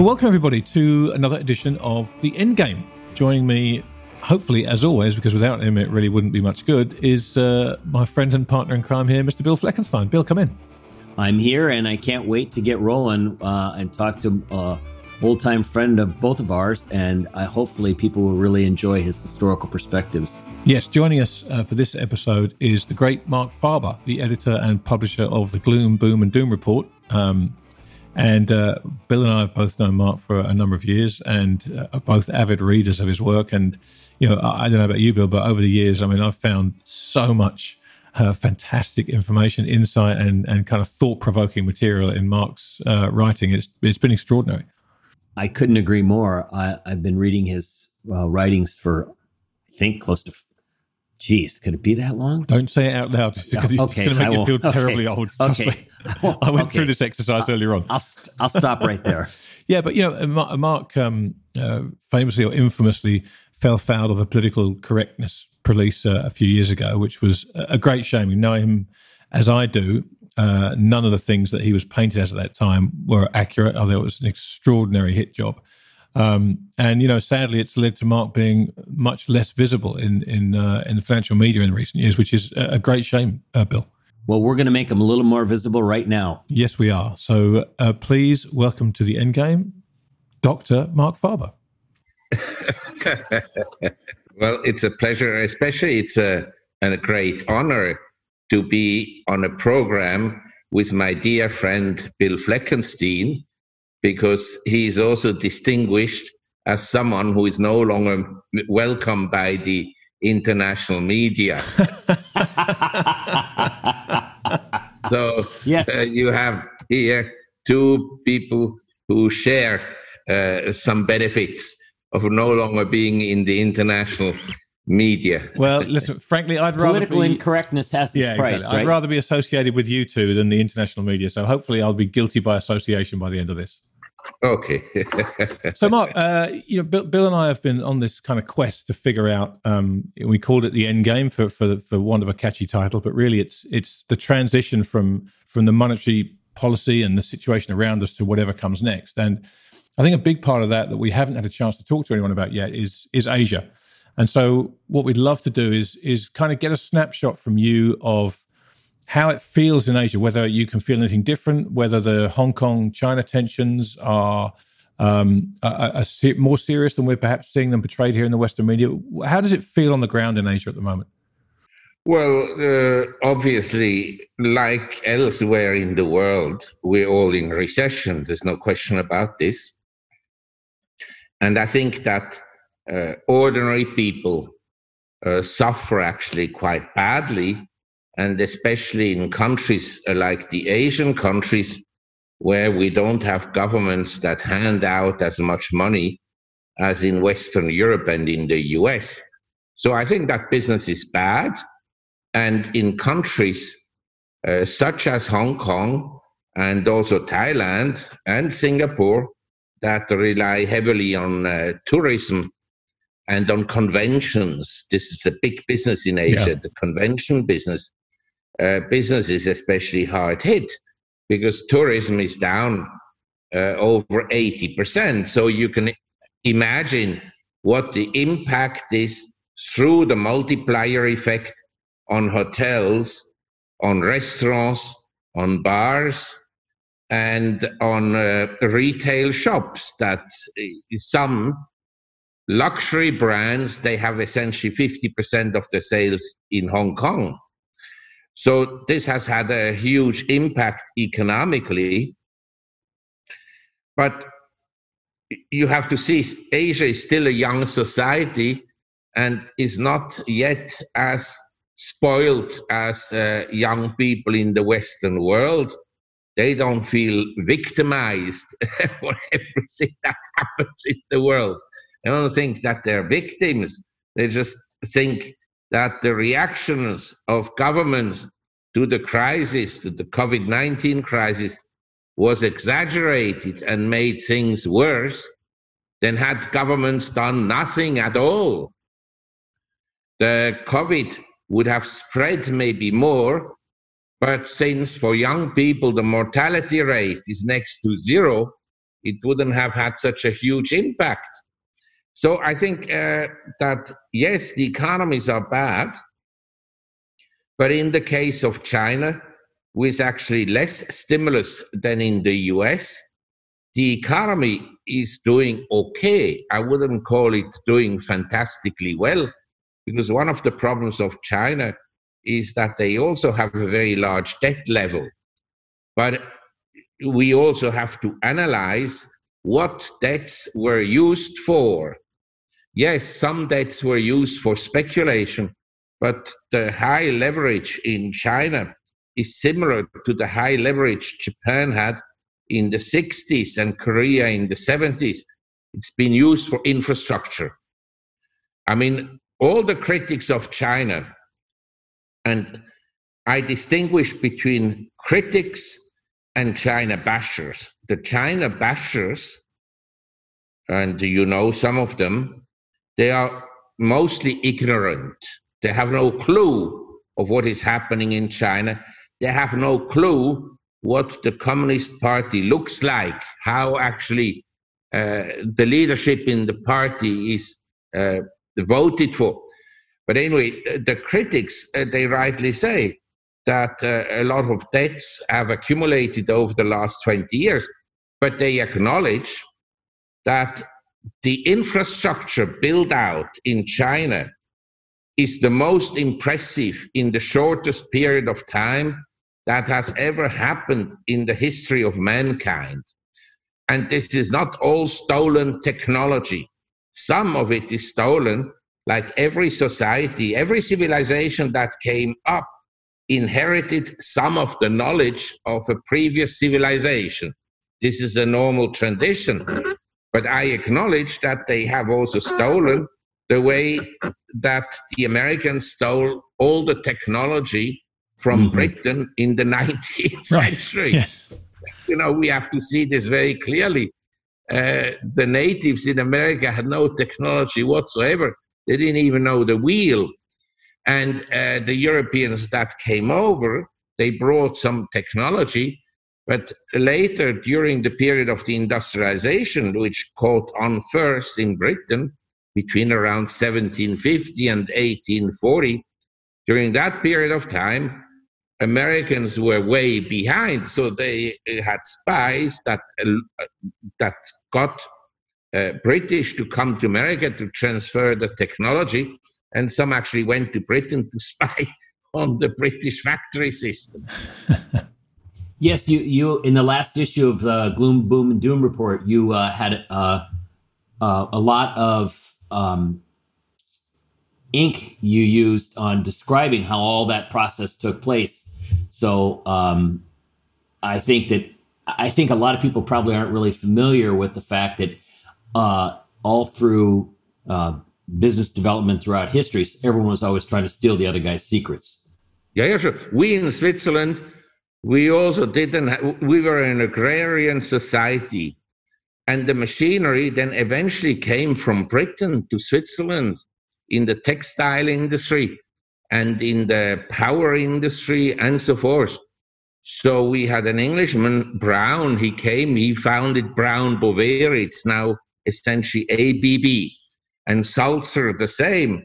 Well, welcome everybody to another edition of the Endgame. Joining me, hopefully as always, because without him it really wouldn't be much good, is uh, my friend and partner in crime here, Mr. Bill Fleckenstein. Bill, come in. I'm here, and I can't wait to get rolling uh, and talk to uh, old time friend of both of ours, and I, hopefully people will really enjoy his historical perspectives. Yes, joining us uh, for this episode is the great Marc Faber, the editor and publisher of the Gloom, Boom, and Doom Report. Um, and uh, Bill and I have both known Marc for a number of years and uh, are both avid readers of his work. And, you know, I, I, don't know about you, Bill, but over the years, I mean, I've found so much uh, fantastic information, insight, and, and kind of thought provoking material in Marc's uh, writing. It's, it's been extraordinary. I couldn't agree more. I, have been reading his uh, writings for, I think, close to Geez, could it be that long? Don't say it out loud. It's, okay, it's going to make you feel terribly okay. old. okay. I went okay. through this exercise I'll, earlier on. I'll, st- I'll stop right there. yeah, but you know, Marc um, uh, famously or infamously fell foul of the political correctness police uh, a few years ago, which was a great shame. You know him as I do. Uh, none of the things that he was painted as at that time were accurate, although it was an extraordinary hit job. Um, and you know, sadly, it's led to Marc being much less visible in in uh, in the financial media in recent years, which is a great shame, uh, Bill. Well, we're going to make him a little more visible right now. Yes, we are. So uh, please welcome to the end game, Doctor Marc Faber. well, it's a pleasure, especially it's a, and a great honor to be on a program with my dear friend Bill Fleckenstein because he is also distinguished as someone who is no longer welcome by the international media. so yes. Uh, you have here two people who share uh, some benefits of no longer being in the international media. Well, listen, frankly, I'd rather political be, incorrectness has its yeah, price. Exactly. Right? I'd rather be associated with you two than the international media. So hopefully, I'll be guilty by association by the end of this. Okay. so, Marc, uh, you know, Bill, Bill, and I have been on this kind of quest to figure out. Um, we called it the end game for for for want of a catchy title, but really, it's it's the transition from from the monetary policy and the situation around us to whatever comes next. And I think a big part of that that we haven't had a chance to talk to anyone about yet is is Asia. And so, what we'd love to do is is kind of get a snapshot from you of how it feels in Asia, whether you can feel anything different, whether the Hong Kong China tensions are, um, more serious than we're perhaps seeing them portrayed here in the Western media. How does it feel on the ground in Asia at the moment? Well, uh, obviously, like elsewhere in the world, we're all in recession. There's no question about this. And I think that uh, ordinary people uh, suffer actually quite badly and especially in countries like the Asian countries, where we don't have governments that hand out as much money as in Western Europe and in the US. So I think that business is bad. And in countries uh, such as Hong Kong and also Thailand and Singapore that rely heavily on uh, tourism and on conventions, this is a big business in Asia, yeah. the convention business uh, business is especially hard hit because tourism is down uh, over 80%. So you can imagine what the impact is through the multiplier effect on hotels, on restaurants, on bars, and on uh, retail shops that some luxury brands they have essentially 50% of the sales in hong kong so this has had a huge impact economically. But you have to see Asia is still a young society and is not yet as spoiled as uh, young people in the Western world. They don't feel victimized for everything that happens in the world. They don't think that they're victims. They just think that the reactions of governments to the crisis, to the COVID 19 crisis, was exaggerated and made things worse, then had governments done nothing at all, the COVID would have spread maybe more. But since for young people the mortality rate is next to zero, it wouldn't have had such a huge impact. So I think uh, that yes, the economies are bad, but in the case of China, with actually less stimulus than in the US, the economy is doing okay. I wouldn't call it doing fantastically well, because one of the problems of China is that they also have a very large debt level. But we also have to analyze what debts were used for. Yes, some debts were used for speculation, but the high leverage in China is similar to the high leverage Japan had in the 60s and Korea in the 70s. It's been used for infrastructure. I mean, all the critics of China, and I distinguish between critics and China bashers. The China bashers, and you know some of them, they are mostly ignorant. They have no clue of what is happening in China. They have no clue what the Communist Party looks like, how actually uh, the leadership in the party is uh, voted for. But anyway, the critics, uh, they rightly say that uh, a lot of debts have accumulated over the last 20 years, but they acknowledge that the infrastructure built out in China is the most impressive in the shortest period of time that has ever happened in the history of mankind. And this is not all stolen technology. Some of it is stolen, like every society, every civilization that came up inherited some of the knowledge of a previous civilization. This is a normal tradition. But I acknowledge that they have also stolen the way that the Americans stole all the technology from mm-hmm. Britain in the 19th right. century. Yes. You know, we have to see this very clearly. Uh, the natives in America had no technology whatsoever. They didn't even know the wheel. And uh, the Europeans that came over, they brought some technology, but later, during the period of the industrialization, which caught on first in Britain between around 1750 and 1840, during that period of time, Americans were way behind, so they had spies that uh, that got uh, British to come to America to transfer the technology, and some actually went to Britain to spy on the British factory system. yes, you you in the last issue of the Gloom, Boom, and Doom report, you uh, had uh, uh, a lot of um, ink you used on describing how all that process took place. So um, I think that I think a lot of people probably aren't really familiar with the fact that uh, all through uh, business development throughout history, everyone was always trying to steal the other guy's secrets. Yeah, yeah, sure. We in Switzerland, we also didn't. We were an agrarian society, and the machinery then eventually came from Britain to Switzerland in the textile industry and in the power industry and so forth. So we had an Englishman, Brown. He came. He founded Brown Boveri. It's now essentially ABB, and Sulzer the same,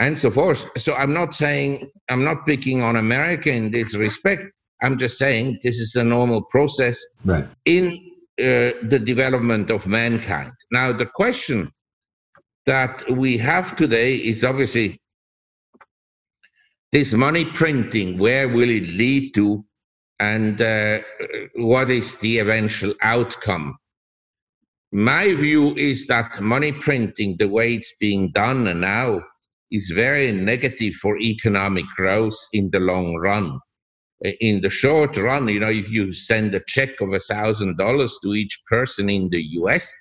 and so forth. So I'm not saying I'm not picking on America in this respect. I'm just saying this is a normal process right. in uh, the development of mankind. Now, the question that we have today is obviously this money printing. Where will it lead to? And uh, what is the eventual outcome? My view is that money printing, the way it's being done now, is very negative for economic growth in the long run. Uh, in the short run, you know, if you send a check of a thousand dollars to each person in the US,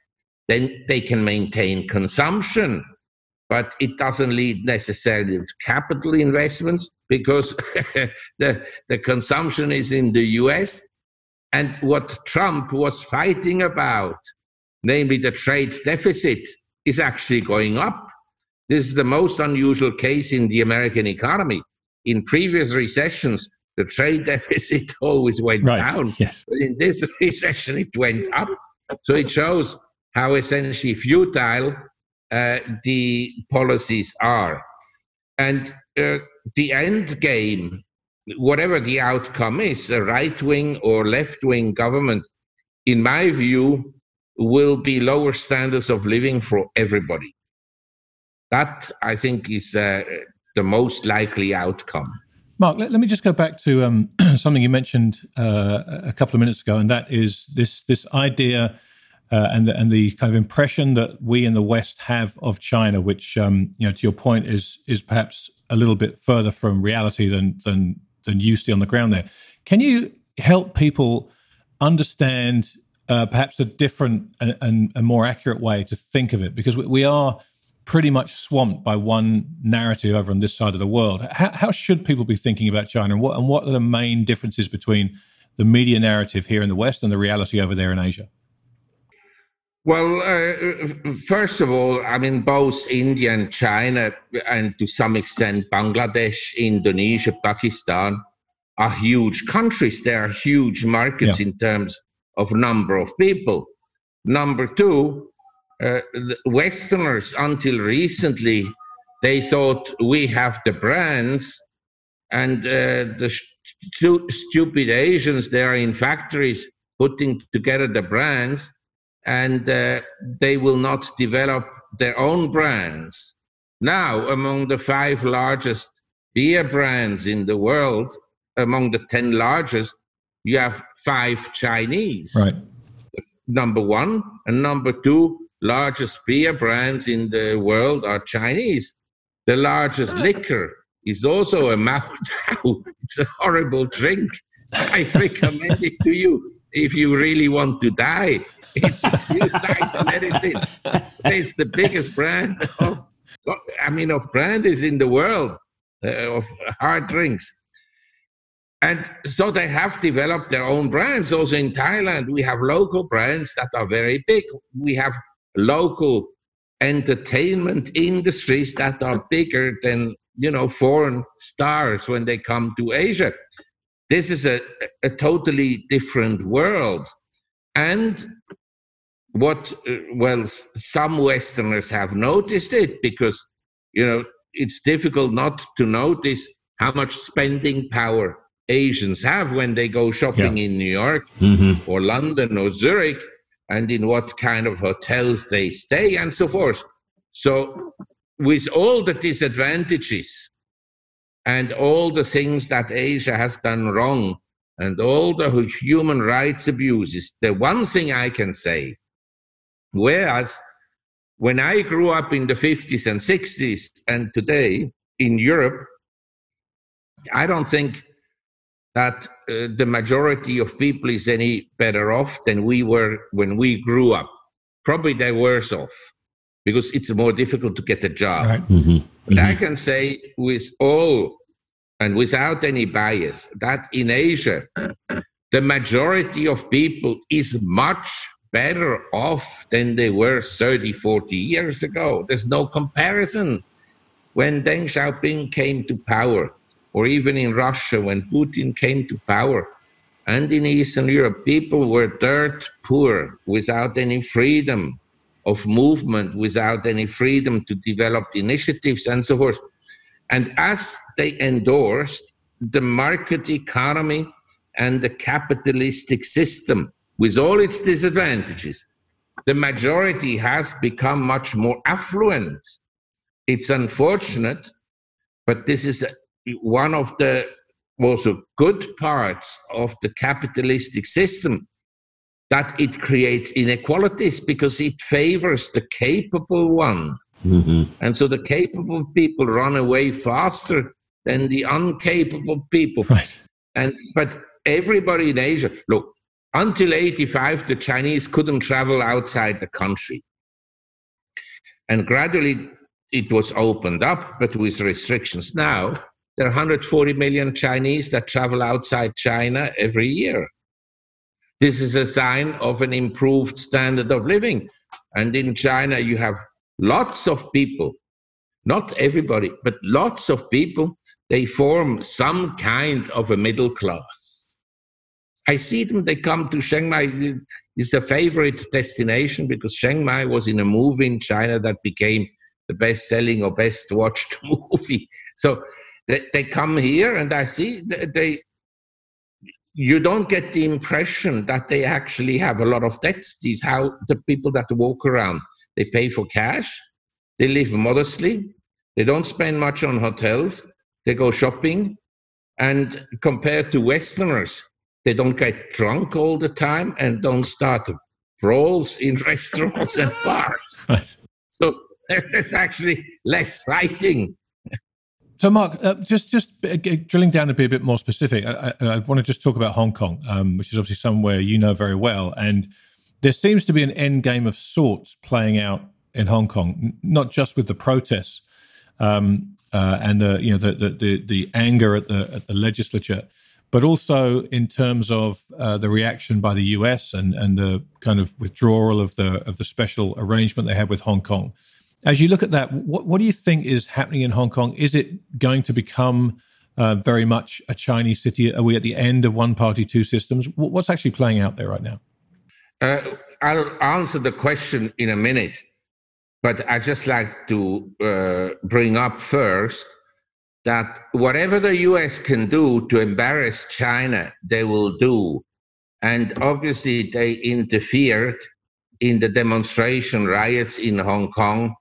then they can maintain consumption. But it doesn't lead necessarily to capital investments because the, the consumption is in the US. And what Trump was fighting about, namely the trade deficit, is actually going up. This is the most unusual case in the American economy. In previous recessions, the trade deficit always went right. down. Yes. But in this recession, it went up. So it shows how essentially futile uh, the policies are. And uh, the end game, whatever the outcome is, a right wing or left wing government, in my view, will be lower standards of living for everybody. That, I think, is uh, the most likely outcome. Marc, let, let me just go back to um, something you mentioned uh, a couple of minutes ago, and that is this this idea uh, and the, and the kind of impression that we in the West have of China, which um, you know, to your point, is is perhaps a little bit further from reality than than than you see on the ground there. Can you help people understand uh, perhaps a different and, and, a more accurate way to think of it? Because we, we, are pretty much swamped by one narrative over on this side of the world. How, how should people be thinking about China, and what and what are the main differences between the media narrative here in the West and the reality over there in Asia? Well, uh, first of all, I mean, both India and China, and to some extent Bangladesh, Indonesia, Pakistan, are huge countries. They are huge markets yeah. in terms of number of people. Number two, uh, Westerners until recently, they thought we have the brands, and uh, the stu- stupid Asians, they are in factories putting together the brands and uh, they will not develop their own brands. Now, among the five largest beer brands in the world, among the 10 largest, you have five Chinese. Right. Number one and number two largest beer brands in the world are Chinese. The largest liquor is also a Maotai. It's a horrible drink. I recommend it to you if you really want to die. It's a suicide medicine. It's the biggest brand of, I mean, of brandies in the world, uh, of hard drinks. And so they have developed their own brands. Also in Thailand, we have local brands that are very big. We have local entertainment industries that are bigger than, you know, foreign stars when they come to Asia. This is a, a totally different world. And what, uh, well, some Westerners have noticed it because, you know, it's difficult not to notice how much spending power Asians have when they go shopping yeah. in New York mm-hmm. or London or Zurich and in what kind of hotels they stay and so forth. So, with all the disadvantages and all the things that Asia has done wrong and all the human rights abuses, the one thing I can say, whereas when I grew up in the 50s and 60s and today in Europe, I don't think that uh, the majority of people is any better off than we were when we grew up. Probably they're worse off because it's more difficult to get a job. Right. Mm-hmm. But mm-hmm. I can say with all and without any bias that in Asia, the majority of people is much better off than they were 30, 40 years ago. There's no comparison. When Deng Xiaoping came to power, or even in Russia when Putin came to power, and in Eastern Europe, people were dirt poor without any freedom of movement, without any freedom to develop initiatives and so forth. And as they endorsed the market economy and the capitalistic system with all its disadvantages, the majority has become much more affluent. It's unfortunate, but this is one of the also good parts of the capitalistic system that it creates inequalities because it favors the capable one Mm-hmm. And so the capable people run away faster than the uncapable people. Right. And but everybody in Asia, look, until 85, the Chinese couldn't travel outside the country. And gradually it was opened up, but with restrictions. Now there are 140 million Chinese that travel outside China every year. This is a sign of an improved standard of living. And in China, you have lots of people, not everybody, but lots of people, they form some kind of a middle class. I see them, they come to Chiang Mai. It's a favorite destination because Chiang Mai was in a movie in China that became the best selling or best watched movie. So they, they come here and I see they, you don't get the impression that they actually have a lot of debts. These how the people that walk around. They pay for cash. They live modestly. They don't spend much on hotels. They go shopping. And compared to Westerners, they don't get drunk all the time and don't start brawls in restaurants and bars. So there's actually less fighting. So, Marc, uh, just just uh, drilling down to be a bit more specific, I, I, I want to just talk about Hong Kong, um, which is obviously somewhere you know very well, and there seems to be an end game of sorts playing out in Hong Kong, not just with the protests um, uh, and the you know the, the, the the anger at the at the legislature, but also in terms of uh, the reaction by the US and and the kind of withdrawal of the of the special arrangement they had with Hong Kong. As you look at that, what what do you think is happening in Hong Kong? Is it going to become uh, very much a Chinese city? Are we at the end of one party, two systems? What's actually playing out there right now? Uh, I'll answer the question in a minute, but I just like to uh, bring up first that whatever the US can do to embarrass China, they will do. And obviously, they interfered in the demonstration riots in Hong Kong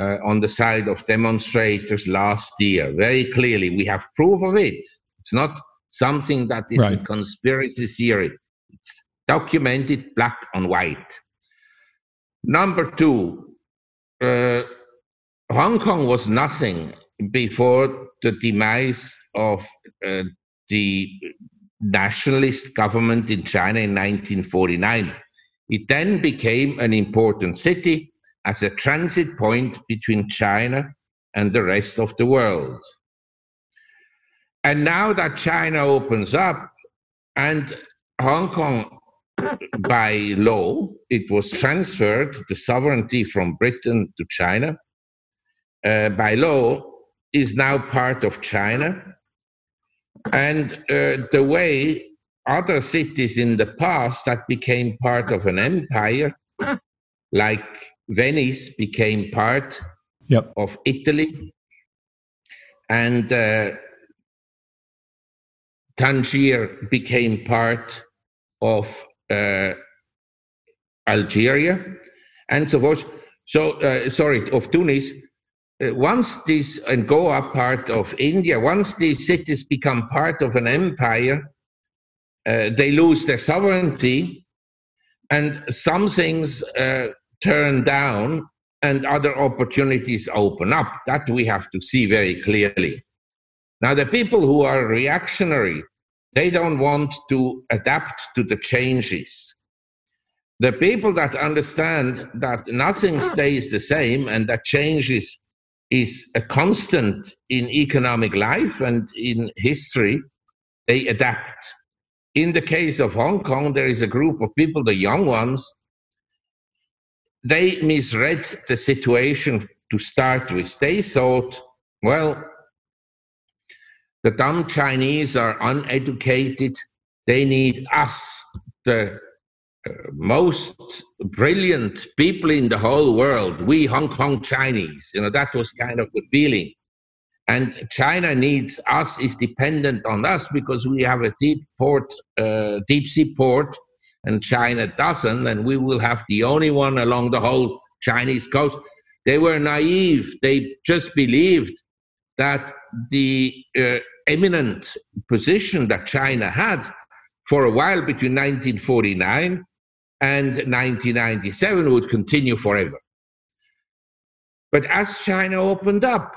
uh, on the side of demonstrators last year. Very clearly, we have proof of it. It's not something that is right. a conspiracy theory. It's documented black on white. Number two, uh, Hong Kong was nothing before the demise of uh, the nationalist government in China in 1949. It then became an important city as a transit point between China and the rest of the world. And now that China opens up and Hong Kong by law, it was transferred the sovereignty from Britain to China. Uh, by law, is now part of China. And uh, the way other cities in the past that became part of an empire, like Venice became part yep. of Italy, and uh, Tangier became part of uh, Algeria, and so forth. So, uh, sorry, of Tunis. Uh, once these and Goa part of India, once these cities become part of an empire, uh, they lose their sovereignty, and some things turn down, and other opportunities open up. That we have to see very clearly. Now, the people who are reactionary they don't want to adapt to the changes. The people that understand that nothing stays the same and that changes is a constant in economic life and in history, they adapt. In the case of Hong Kong, there is a group of people, the young ones, they misread the situation to start with. They thought, well, the dumb Chinese are uneducated. They need us, the uh, most brilliant people in the whole world. We Hong Kong Chinese. You know, that was kind of the feeling. And China needs us, is dependent on us because we have a deep port, uh, deep sea port, and China doesn't, and we will have the only one along the whole Chinese coast. They were naive. They just believed that the uh, eminent position that China had for a while between 1949 and 1997 would continue forever. But as China opened up,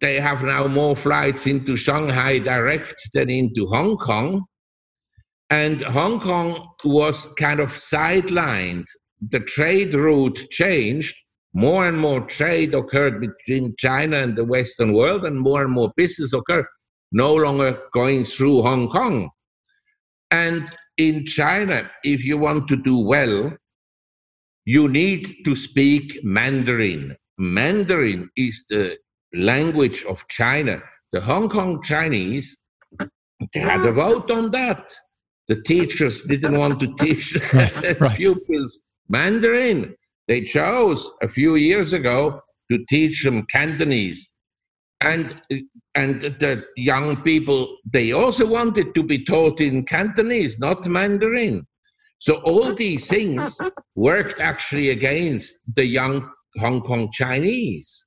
they have now more flights into Shanghai direct than into Hong Kong. And Hong Kong was kind of sidelined. The trade route changed. More and more trade occurred between China and the Western world, and more and more business occurred, no longer going through Hong Kong. And in China, if you want to do well, you need to speak Mandarin. Mandarin is the language of China. The Hong Kong Chinese, they had a vote on that. The teachers didn't want to teach right, pupils Mandarin. They chose a few years ago to teach them Cantonese. And, and the young people, they also wanted to be taught in Cantonese, not Mandarin. So all these things worked actually against the young Hong Kong Chinese.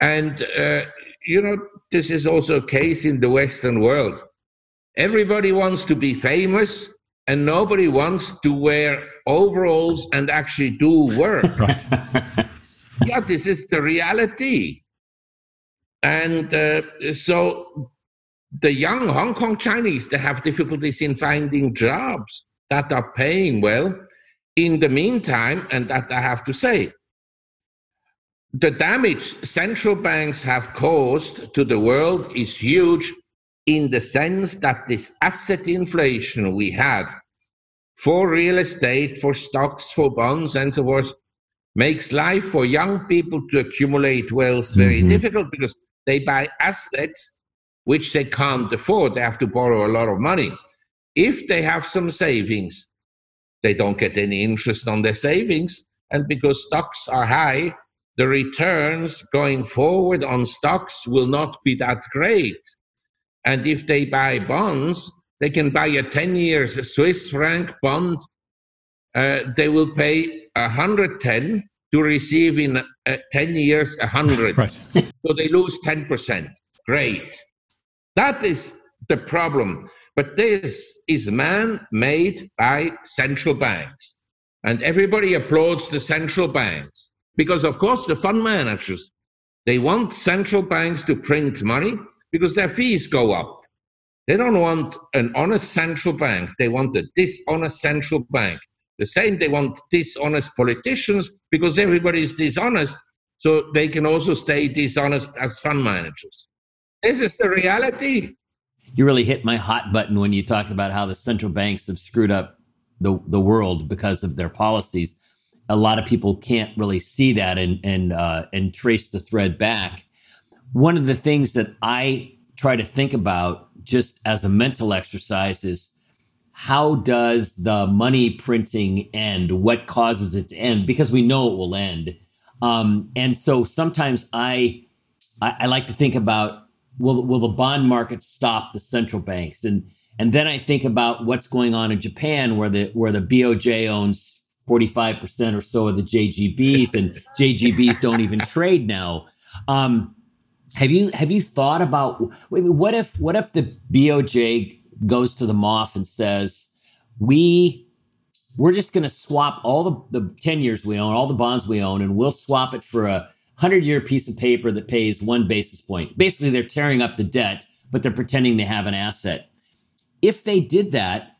And, uh, you know, this is also a case in the Western world. Everybody wants to be famous, and nobody wants to wear overalls and actually do work. yeah, this is the reality. And uh, so the young Hong Kong Chinese, they have difficulties in finding jobs that are paying well. In the meantime, and that I have to say, the damage central banks have caused to the world is huge in the sense that this asset inflation we had for real estate, for stocks, for bonds, and so forth, makes life for young people to accumulate wealth very mm-hmm. difficult because they buy assets which they can't afford. They have to borrow a lot of money. If they have some savings, they don't get any interest on their savings. And because stocks are high, the returns going forward on stocks will not be that great. And if they buy bonds, they can buy a 10 years Swiss franc bond. Uh, they will pay 110 to receive in uh, 10 years 100. Right. so they lose 10%. Great. That is the problem. But this is man made by central banks. And everybody applauds the central banks. Because, of course, the fund managers, they want central banks to print money because their fees go up. They don't want an honest central bank. They want a dishonest central bank. The same, they want dishonest politicians because everybody is dishonest, so they can also stay dishonest as fund managers. This is the reality. You really hit my hot button when you talked about how the central banks have screwed up the, the world because of their policies a lot of people can't really see that and and uh, and trace the thread back. One of the things that I try to think about just as a mental exercise is how does the money printing end? What causes it to end? Because we know it will end. Um, and so sometimes I, I, I like to think about will will the bond market stop the central banks and and then I think about what's going on in Japan where the where the BOJ owns 45% or so of the JGBs and JGBs don't even trade now. Um, have you have you thought about what if what if the BOJ goes to the MOF and says we we're just going to swap all the, the 10 years we own, all the bonds we own, and we'll swap it for a 100 year piece of paper that pays one basis point. Basically, they're tearing up the debt, but they're pretending they have an asset. If they did that,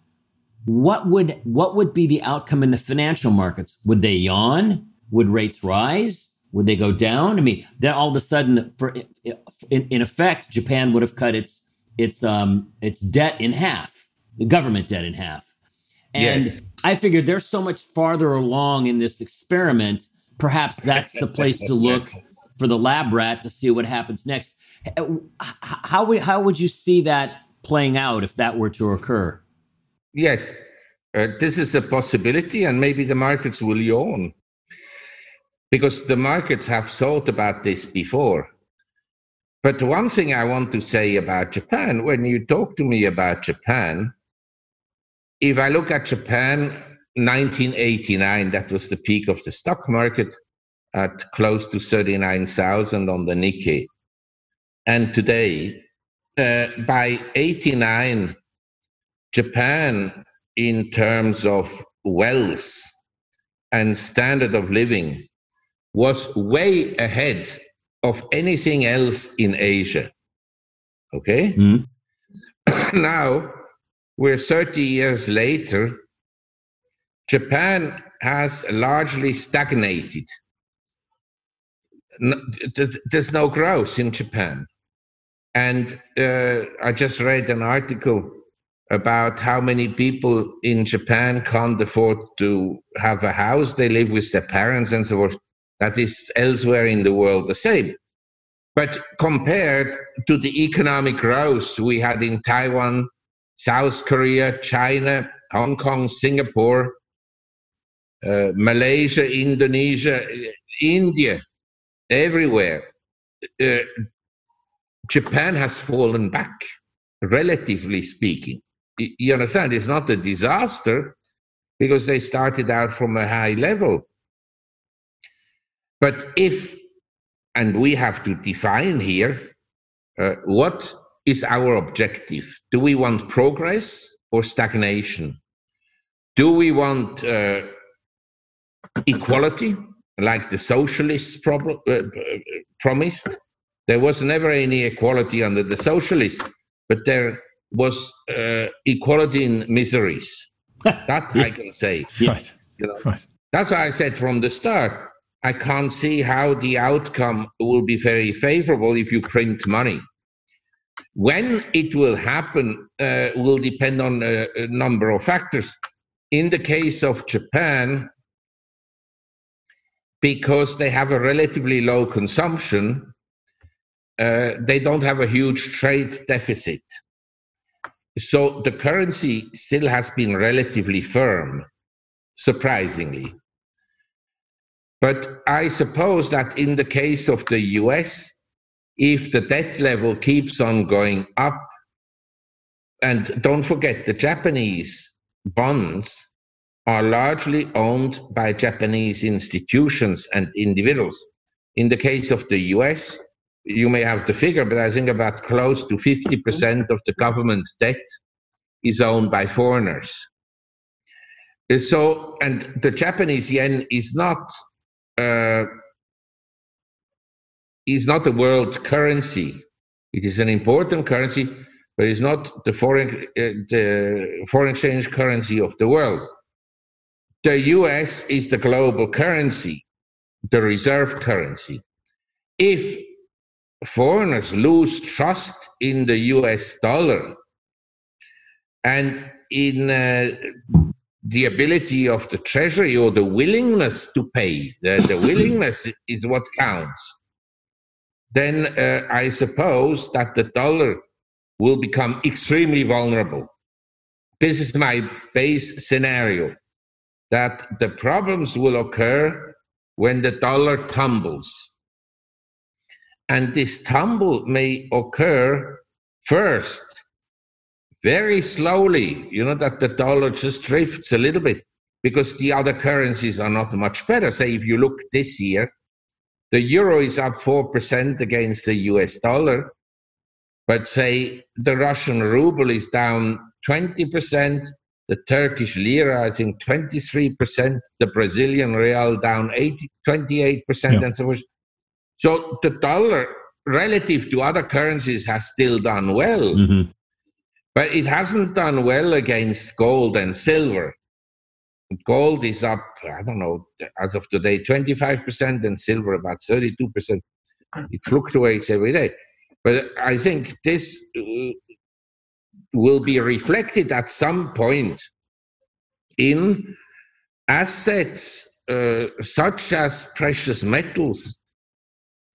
what would what would be the outcome in the financial markets? Would they yawn? Would rates rise? Would they go down? I mean, then all of a sudden, for in, in effect, Japan would have cut its its um its debt in half, the government debt in half. And yes. I figured they're so much farther along in this experiment. Perhaps that's the place to look for the lab rat to see what happens next. How we, how would you see that playing out if that were to occur? Yes, uh, this is a possibility, and maybe the markets will yawn because the markets have thought about this before. But one thing I want to say about Japan, when you talk to me about Japan, if I look at Japan 1989, that was the peak of the stock market at close to 39,000 on the Nikkei. And today, uh, by 89, Japan, in terms of wealth and standard of living, was way ahead of anything else in Asia. Okay? Mm-hmm. now, we're 30 years later. Japan has largely stagnated. There's no growth in Japan. And uh, I just read an article about how many people in Japan can't afford to have a house. They live with their parents and so forth. That is elsewhere in the world the same. But compared to the economic growth we had in Taiwan, South Korea, China, Hong Kong, Singapore, uh, Malaysia, Indonesia, India, everywhere, uh, Japan has fallen back, relatively speaking you understand, it's not a disaster because they started out from a high level. But if, and we have to define here, uh, what is our objective? Do we want progress or stagnation? Do we want uh, equality, like the socialists uh, promised? There was never any equality under the socialists, but there was uh, equality in miseries. that yeah. I can say. Right. You know, right. That's why I said from the start, I can't see how the outcome will be very favorable if you print money. When it will happen uh, will depend on a, a number of factors. In the case of Japan, because they have a relatively low consumption, uh, they don't have a huge trade deficit. So the currency still has been relatively firm, surprisingly. But I suppose that in the case of the US, if the debt level keeps on going up, and don't forget the Japanese bonds are largely owned by Japanese institutions and individuals. In the case of the US, you may have the figure, but I think about close to 50% of the government debt is owned by foreigners. So, and the Japanese yen is not uh, is not a world currency. It is an important currency, but it's not the foreign uh, the foreign exchange currency of the world. The U.S. is the global currency, the reserve currency. If foreigners lose trust in the US dollar and in uh, the ability of the treasury or the willingness to pay, the, the willingness is what counts, then uh, I suppose that the dollar will become extremely vulnerable. This is my base scenario that the problems will occur when the dollar tumbles and this tumble may occur first, very slowly, you know, that the dollar just drifts a little bit because the other currencies are not much better. Say, if you look this year, the euro is up 4% against the US dollar, but say the Russian ruble is down 20%, the Turkish lira, I think 23%, the Brazilian real down 80, 28%, yeah. and so forth. So the dollar, relative to other currencies, has still done well, mm-hmm. But it hasn't done well against gold and silver. Gold is up, I don't know, as of today, 25%, and silver about 32%. It fluctuates every day. But I think this uh, will be reflected at some point in assets uh, such as precious metals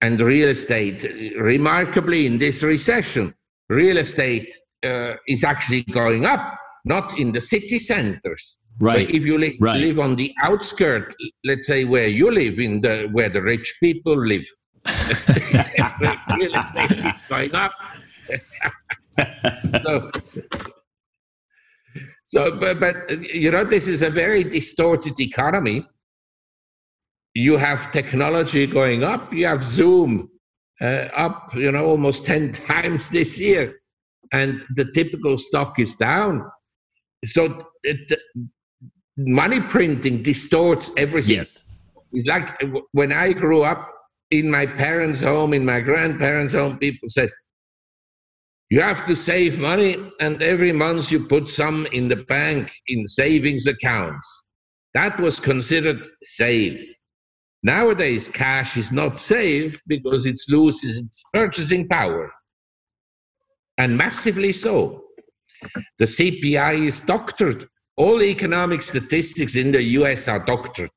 and real estate. Remarkably, in this recession, real estate uh, is actually going up, not in the city centers. Right. But if you li- right. live on the outskirts, let's say where you live, in the where the rich people live, real estate is going up. so, so, but, but you know, this is a very distorted economy you have technology going up. You have Zoom uh, up, you know, almost 10 times this year, and the typical stock is down. So it, money printing distorts everything. Yes. It's like uh, when I grew up in my parents' home, in my grandparents' home, people said, you have to save money, and every month you put some in the bank in savings accounts. That was considered safe. Nowadays, cash is not safe because it loses its purchasing power, and massively so. The CPI is doctored. All economic statistics in the US are doctored.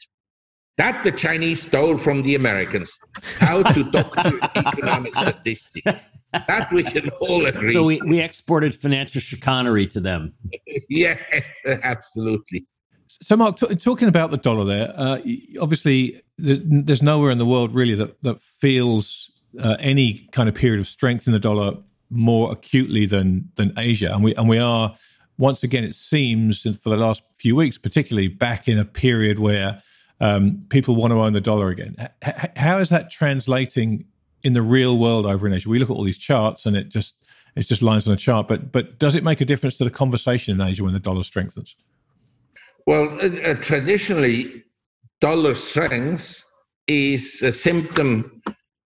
That the Chinese stole from the Americans. How to doctor economic statistics. That we can all agree. So we, we exported financial chicanery to them. yes, absolutely. So, Marc, t- talking about the dollar there, uh, obviously, there's nowhere in the world really that, that feels uh, any kind of period of strength in the dollar more acutely than than Asia, and we and we are once again, it seems for the last few weeks, particularly back in a period where um, people want to own the dollar again. H- how is that translating in the real world over in Asia? We look at all these charts and it just it's just lines on a chart, but but does it make a difference to the conversation in Asia when the dollar strengthens? Well, uh, uh traditionally, dollar strength is a symptom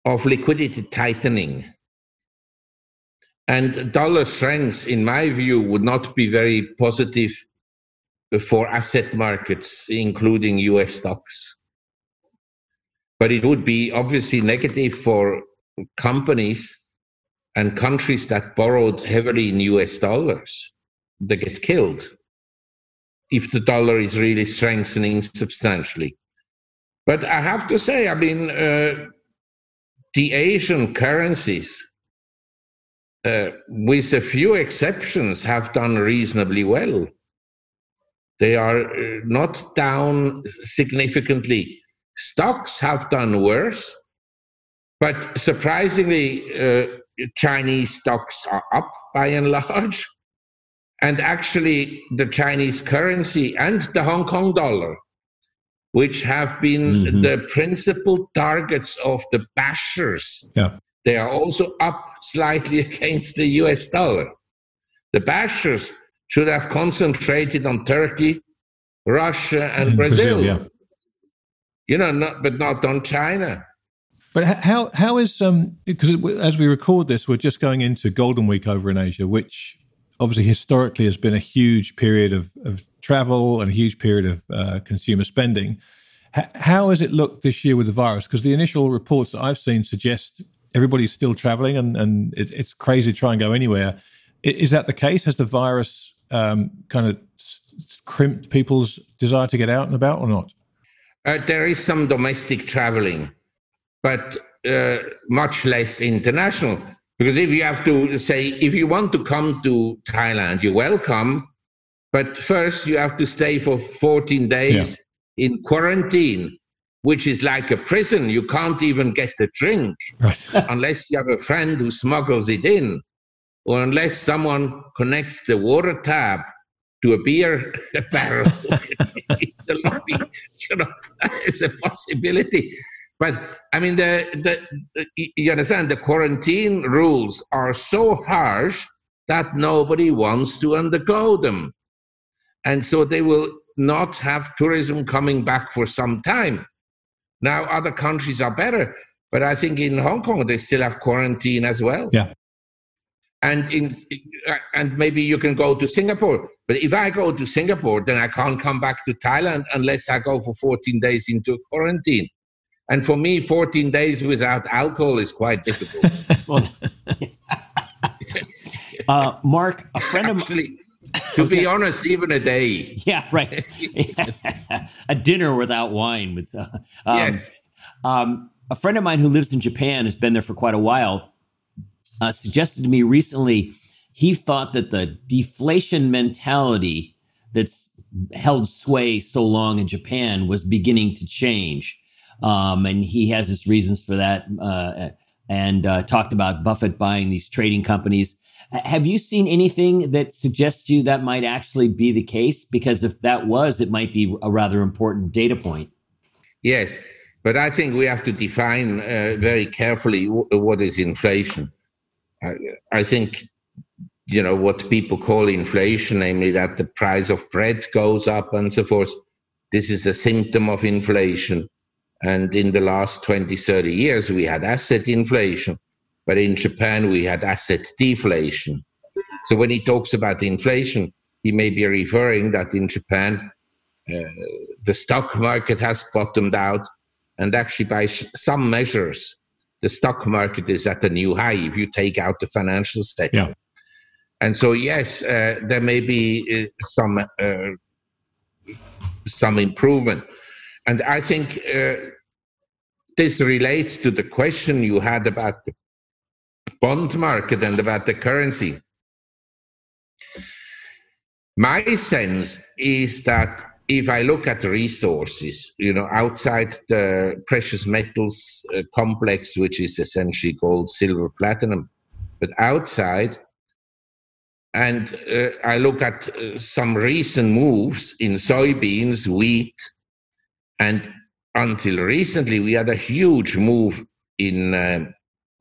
of liquidity tightening. And dollar strength, in my view, would not be very positive for asset markets, including US stocks. But it would be obviously negative for companies and countries that borrowed heavily in US dollars. They get killed if the dollar is really strengthening substantially. But I have to say, I mean, uh, the Asian currencies, uh, with a few exceptions, have done reasonably well. They are uh, not down significantly. Stocks have done worse, but surprisingly, uh, Chinese stocks are up by and large. And actually, the Chinese currency and the Hong Kong dollar, which have been mm-hmm. the principal targets of the bashers, yeah. they are also up slightly against the US dollar. The bashers should have concentrated on Turkey, Russia, and, and Brazil. Brazil yeah. You know, not, but not on China. But how how is um because as we record this, we're just going into Golden Week over in Asia, which obviously historically has been a huge period of, of travel and a huge period of uh, consumer spending. H- how has it looked this year with the virus? Because the initial reports that I've seen suggest everybody's still traveling and, and it, it's crazy to try and go anywhere. Is that the case? Has the virus um, kind of crimped people's desire to get out and about or not? Uh, there is some domestic traveling, but uh, much less international. Because if you have to say, if you want to come to Thailand, you're welcome. But first, you have to stay for 14 days yeah. in quarantine, which is like a prison. You can't even get a drink right. unless you have a friend who smuggles it in or unless someone connects the water tap to a beer barrel in the lobby, you know, it's a possibility. But I mean, the, the, the, you understand the quarantine rules are so harsh that nobody wants to undergo them, and so they will not have tourism coming back for some time. Now, other countries are better, but I think in Hong Kong they still have quarantine as well. Yeah and in and maybe you can go to Singapore. But if I go to Singapore, then I can't come back to Thailand unless I go for 14 days into quarantine. And for me, 14 days without alcohol is quite difficult. uh, Marc, a friend Actually, of to be honest, even a day. Yeah, right. a dinner without wine. With uh, um, yes. Um, a friend of mine who lives in Japan has been there for quite a while uh, suggested to me recently he thought that the deflation mentality that's held sway so long in Japan was beginning to change. Um, and he has his reasons for that uh, and uh, talked about Buffett buying these trading companies. Have you seen anything that suggests you that might actually be the case? Because if that was, it might be a rather important data point. Yes, but I think we have to define uh, very carefully w- what is inflation. I, I think you know what people call inflation, namely that the price of bread goes up and so forth. This is a symptom of inflation. And in the last 20, 30 years, we had asset inflation. But in Japan, we had asset deflation. So when he talks about inflation, he may be referring that in Japan, uh, the stock market has bottomed out. And actually, by sh- some measures, the stock market is at a new high if you take out the financial sector. Yeah. And so, yes, uh, there may be uh, some uh, some improvement. And I think uh, this relates to the question you had about the bond market and about the currency. My sense is that if I look at resources, you know, outside the precious metals uh, complex, which is essentially gold, silver, platinum, but outside, and uh, I look at uh, some recent moves in soybeans, wheat, and until recently, we had a huge move in uh,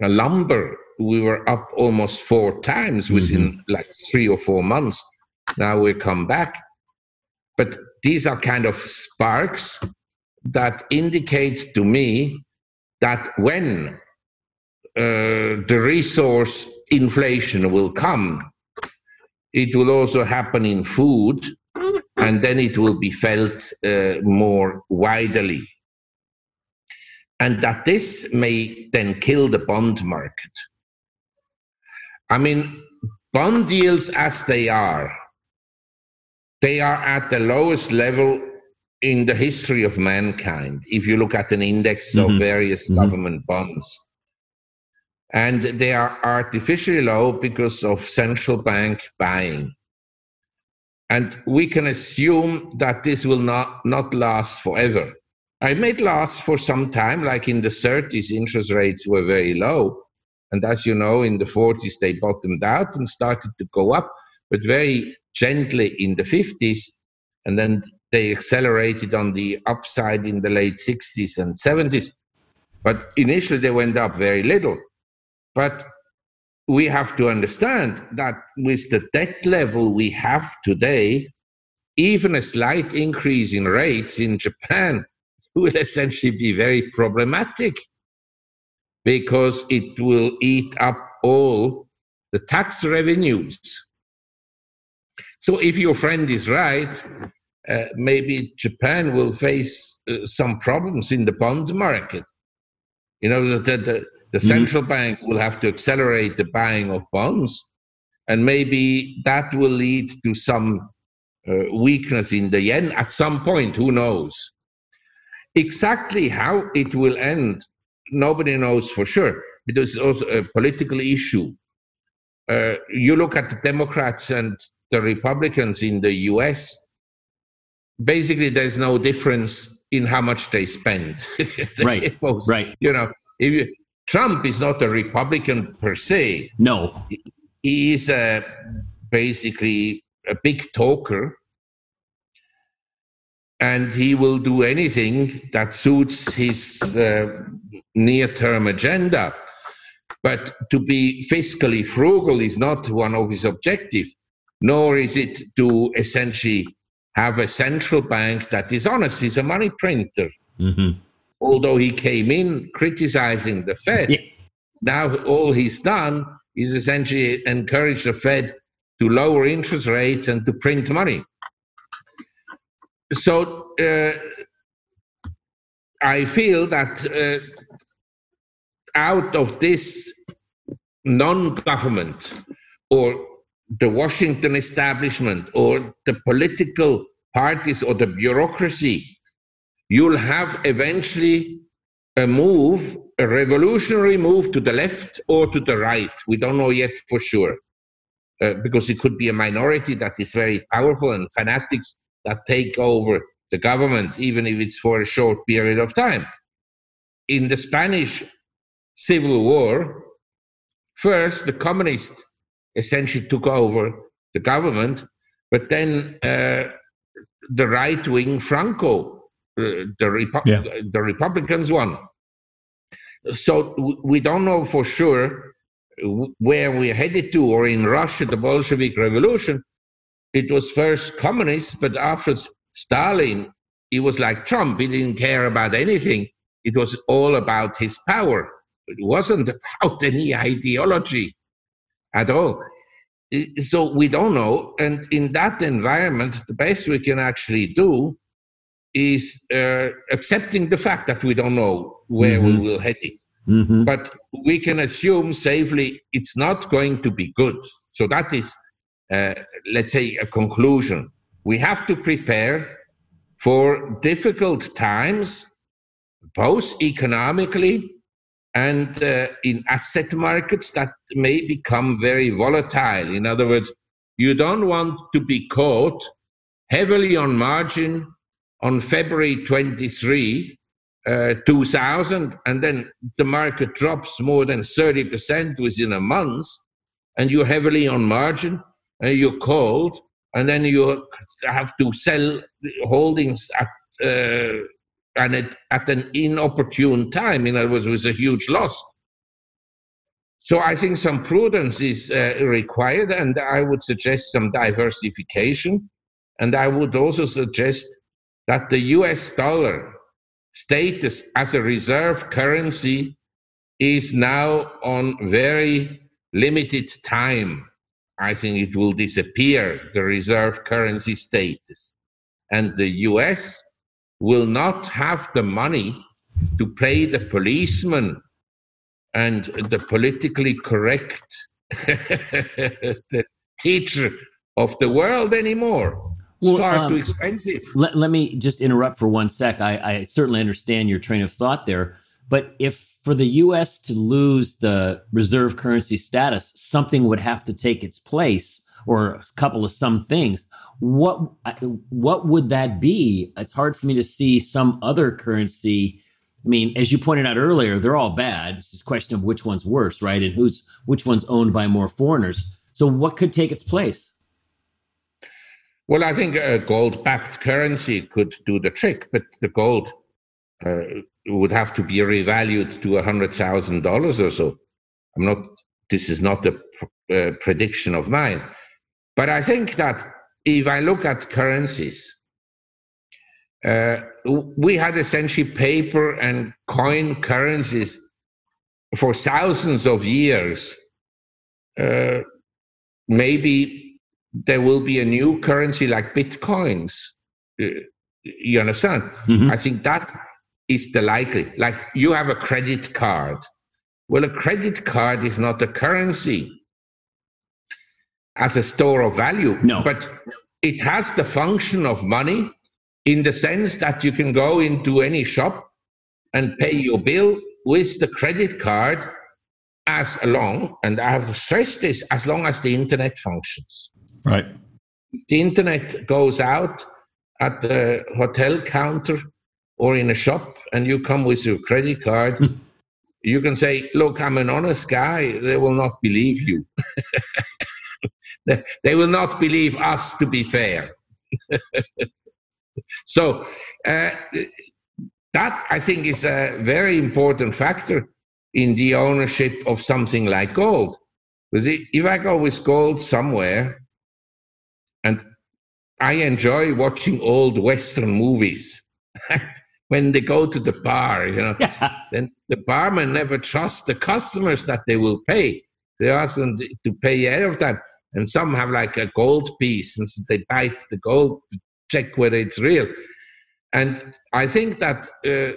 lumber. We were up almost four times within mm-hmm. like three or four months. Now we come back. But these are kind of sparks that indicate to me that when uh, the resource inflation will come, it will also happen in food, and then it will be felt uh, more widely and that this may then kill the bond market. I mean, bond yields as they are, they are at the lowest level in the history of mankind. If you look at an index mm-hmm. of various mm-hmm. government bonds, and they are artificially low because of central bank buying. And we can assume that this will not, not last forever. I made last for some time, like in the 30s, interest rates were very low. And as you know, in the 40s, they bottomed out and started to go up, but very gently in the 50s. And then they accelerated on the upside in the late 60s and 70s. But initially, they went up very little. But we have to understand that with the debt level we have today, even a slight increase in rates in Japan will essentially be very problematic because it will eat up all the tax revenues. So, if your friend is right, uh, maybe Japan will face uh, some problems in the bond market. You know, that the, the, the mm-hmm. central bank will have to accelerate the buying of bonds, and maybe that will lead to some uh, weakness in the yen at some point. Who knows? Exactly how it will end, nobody knows for sure, because it's also a political issue. Uh, you look at the Democrats and the Republicans in the US, basically there's no difference in how much they spend. right. Right. You know, if you, Trump is not a Republican per se. No. He is a, basically a big talker and he will do anything that suits his uh, near term agenda. But to be fiscally frugal is not one of his objectives, nor is it to essentially have a central bank that is honest. He's a money printer. Mm-hmm. Although he came in criticizing the Fed, yeah. now all he's done is essentially encourage the Fed to lower interest rates and to print money so uh, I feel that uh, out of this non government or the Washington establishment or the political parties or the bureaucracy, you'll have eventually a move, a revolutionary move to the left or to the right. We don't know yet for sure. Uh, because it could be a minority that is very powerful and fanatics that take over the government, even if it's for a short period of time. In the Spanish Civil War, first the communists essentially took over the government, but then uh, the right wing Franco, uh, the, Repu- yeah. the Republicans won. So we don't know for sure where we're headed to, or in Russia, the Bolshevik Revolution, it was first communist, but after Stalin, he was like Trump. He didn't care about anything. it was all about his power. It wasn't about any ideology at all. So we don't know. And in that environment, the best we can actually do is uh, accepting the fact that we don't know where mm-hmm. we will head it. Mm-hmm. But we can assume safely it's not going to be good. So that is, uh, let's say, a conclusion. We have to prepare for difficult times, both economically and uh, in asset markets that may become very volatile. In other words, you don't want to be caught heavily on margin on February 23, uh, 2000, and then the market drops more than 30% within a month, and you're heavily on margin, and you're called, and then you have to sell holdings at uh, and it, at an inopportune time. In other words, with a huge loss. So I think some prudence is uh, required, and I would suggest some diversification, and I would also suggest that the U.S. dollar status as a reserve currency is now on very limited time I think it will disappear, the reserve currency status. And the US will not have the money to play the policeman and the politically correct the teacher of the world anymore. It's well, far um, too expensive. Let, let me just interrupt for one sec. I, I certainly understand your train of thought there. But if for the US to lose the reserve currency status, something would have to take its place or a couple of some things. What what would that be? It's hard for me to see some other currency. I mean, as you pointed out earlier, they're all bad. It's just a question of which one's worse, right? And who's which one's owned by more foreigners. So what could take its place? Well, I think a gold-backed currency could do the trick, but the gold uh, would have to be revalued to a hundred thousand dollars or so. I'm not. This is not a pr- uh, prediction of mine, but I think that if I look at currencies, uh, we had essentially paper and coin currencies for thousands of years. Uh, maybe there will be a new currency like bitcoins. Uh, you understand? Mm-hmm. I think that is the likely. Like you have a credit card. Well, a credit card is not a currency as a store of value. No. But it has the function of money in the sense that you can go into any shop and pay your bill with the credit card as long, and I have stressed this, as long as the internet functions. Right. The internet goes out at the hotel counter or in a shop and you come with your credit card, hmm. you can say, Look, I'm an honest guy. They will not believe you. they will not believe us, to be fair. so, uh, that I think is a very important factor in the ownership of something like gold. Because if I go with gold somewhere, and I enjoy watching old Western movies, when they go to the bar, you know, yeah. then the barman never trusts the customers that they will pay. They ask them to pay ahead of time. And some have like a gold piece, and so they bite the gold to check whether it's real. And I think that uh,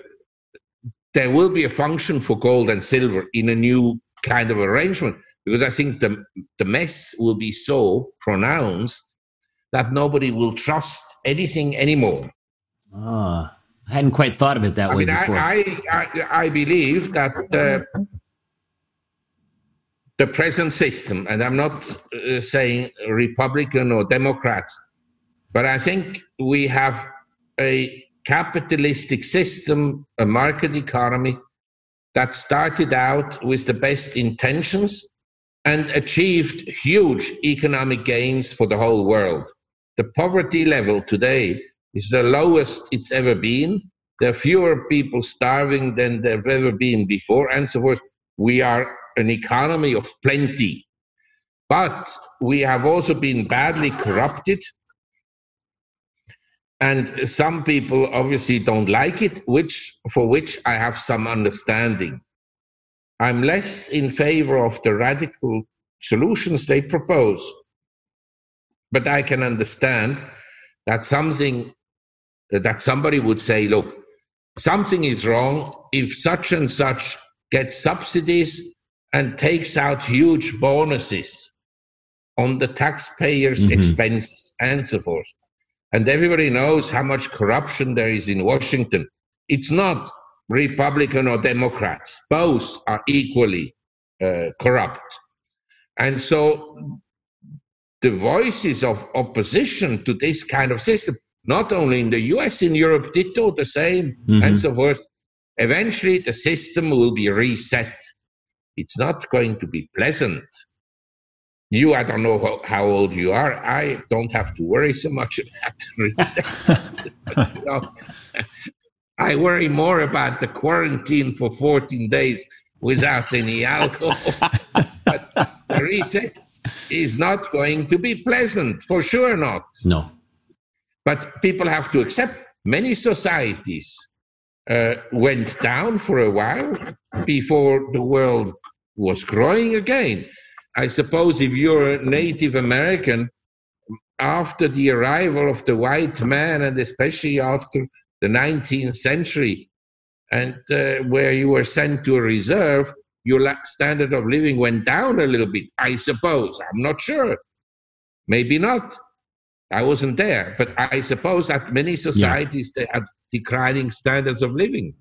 there will be a function for gold and silver in a new kind of arrangement because I think the, the mess will be so pronounced that nobody will trust anything anymore. Ah. I hadn't quite thought of it that I way mean, before. I, I, I believe that uh, the present system, and I'm not uh, saying Republican or Democrats, but I think we have a capitalistic system, a market economy that started out with the best intentions and achieved huge economic gains for the whole world. The poverty level today is the lowest it's ever been. There are fewer people starving than there have ever been before, and so forth. We are an economy of plenty. But we have also been badly corrupted. and some people obviously don't like it, which for which I have some understanding. I'm less in favor of the radical solutions they propose, but I can understand that something that somebody would say, look, something is wrong if such and such gets subsidies and takes out huge bonuses on the taxpayers' mm-hmm. expenses and so forth. And everybody knows how much corruption there is in Washington. It's not Republican or Democrats, both are equally uh, corrupt. And so the voices of opposition to this kind of system, not only in the US, in Europe, ditto the same, mm-hmm. and so forth. Eventually, the system will be reset. It's not going to be pleasant you, I don't know how, how, old you are. I don't have to worry so much about you know, I worry more about the quarantine for 14 days without any alcohol. but the reset is not going to be pleasant, for sure not. No. But people have to accept many societies uh, went down for a while before the world was growing again. I suppose if you're a Native American, after the arrival of the white man, and especially after the 19th century, and uh, where you were sent to a reserve, your standard of living went down a little bit. I suppose. I'm not sure. Maybe not. I wasn't there, but I suppose that many societies yeah. they had declining standards of living.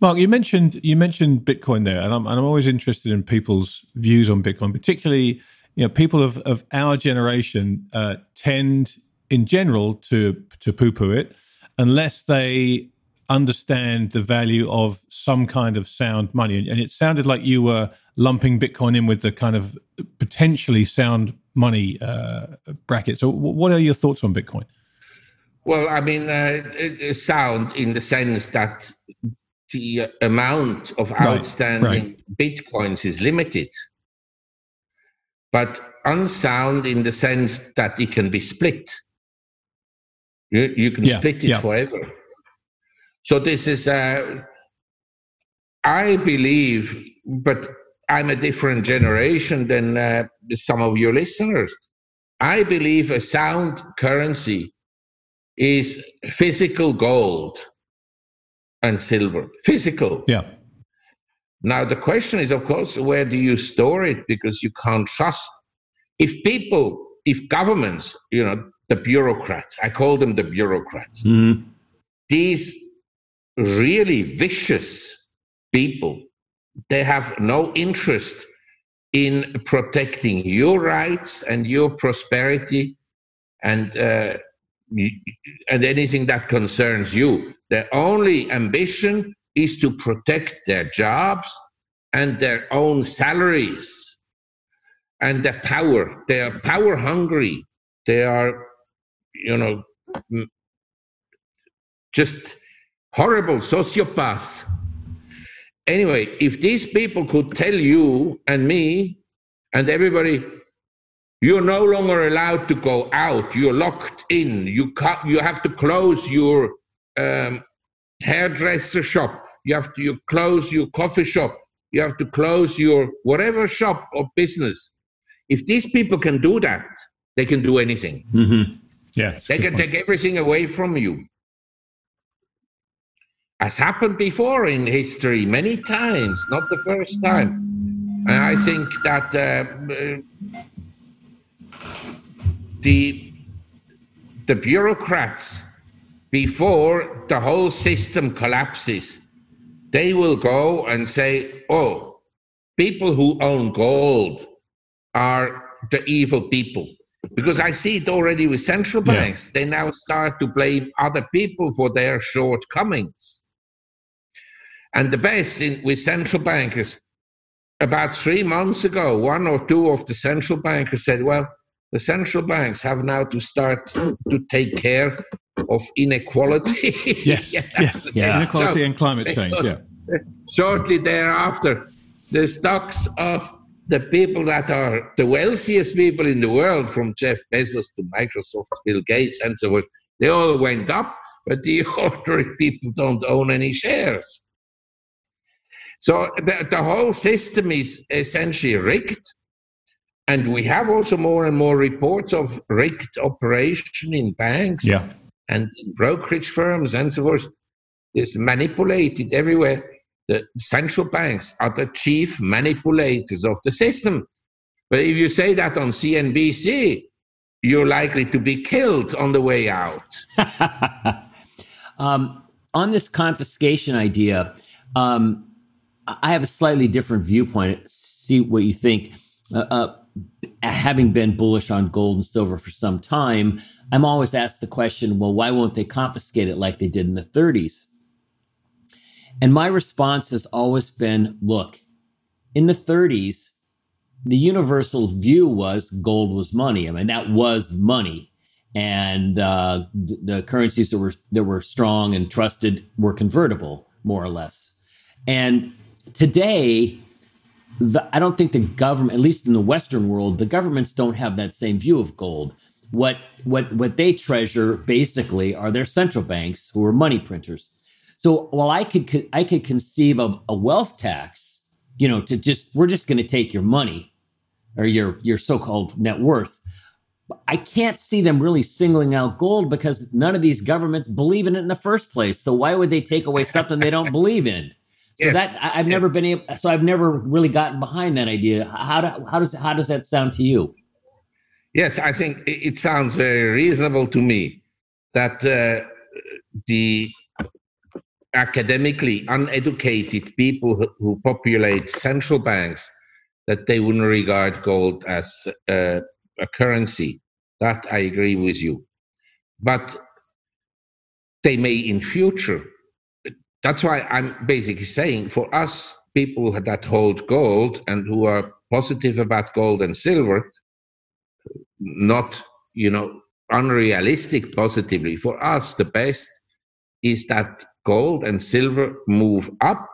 Marc, you mentioned you mentioned Bitcoin there, and I'm and I'm always interested in people's views on Bitcoin, particularly you know people of, of our generation uh, tend in general to to poo poo it unless they understand the value of some kind of sound money. And it sounded like you were lumping Bitcoin in with the kind of potentially sound money uh, bracket. So, what are your thoughts on Bitcoin? Well, I mean, uh, sound in the sense that the amount of outstanding right, right. bitcoins is limited, but unsound in the sense that it can be split. You, you can yeah, split it yeah. forever. So this is, uh, I believe, but I'm a different generation than uh, some of your listeners. I believe a sound currency is physical gold and silver, physical. Yeah. Now the question is, of course, where do you store it? Because you can't trust. If people, if governments, you know, the bureaucrats, I call them the bureaucrats, mm-hmm. these really vicious people, they have no interest in protecting your rights and your prosperity and uh, and anything that concerns you. Their only ambition is to protect their jobs and their own salaries and their power. They are power hungry. They are, you know, just horrible sociopaths. Anyway, if these people could tell you and me and everybody you're no longer allowed to go out. You're locked in. You cut. You have to close your um, hairdresser shop. You have to you close your coffee shop. You have to close your whatever shop or business. If these people can do that, they can do anything. Mm-hmm. Yeah, they can point. take everything away from you. Has happened before in history many times, not the first time. And I think that uh, the the bureaucrats before the whole system collapses they will go and say oh people who own gold are the evil people because i see it already with central banks yeah. they now start to blame other people for their shortcomings and the best in, with central bankers about three months ago one or two of the central bankers said well the central banks have now to start to take care of inequality. yes, yes, yes. Yeah. inequality so, and climate change. Yeah. Shortly thereafter, the stocks of the people that are the wealthiest people in the world, from Jeff Bezos to Microsoft, Bill Gates, and so forth, They all went up, but the ordinary people don't own any shares. So the, the whole system is essentially rigged. And we have also more and more reports of rigged operation in banks yeah. and brokerage firms and so forth. It's manipulated everywhere. The central banks are the chief manipulators of the system. But if you say that on CNBC, you're likely to be killed on the way out. um, on this confiscation idea, um, I have a slightly different viewpoint. See what you think. Uh, uh, having been bullish on gold and silver for some time, I'm always asked the question, well, why won't they confiscate it like they did in the 30s? And my response has always been look, in the 30s, the universal view was gold was money. I mean, that was money. And uh, the, the currencies that were that were strong and trusted were convertible, more or less. And today, the, I don't think the government, at least in the Western world, the governments don't have that same view of gold. What what what they treasure basically are their central banks, who are money printers. So while I could I could conceive of a wealth tax, you know, to just we're just going to take your money or your your so-called net worth. I can't see them really singling out gold because none of these governments believe in it in the first place. So why would they take away something they don't believe in? So yeah. that I, have never been able. So I've never really gotten behind that idea. How do, how does how does that sound to you? Yes, I think it sounds very reasonable to me that uh, the academically uneducated people who, who, populate central banks that they wouldn't regard gold as uh, a currency. That I agree with you, but they may in future that's why I'm basically saying for us, people that hold gold and who are positive about gold and silver, not, you know, unrealistic positively, for us, the best is that gold and silver move up,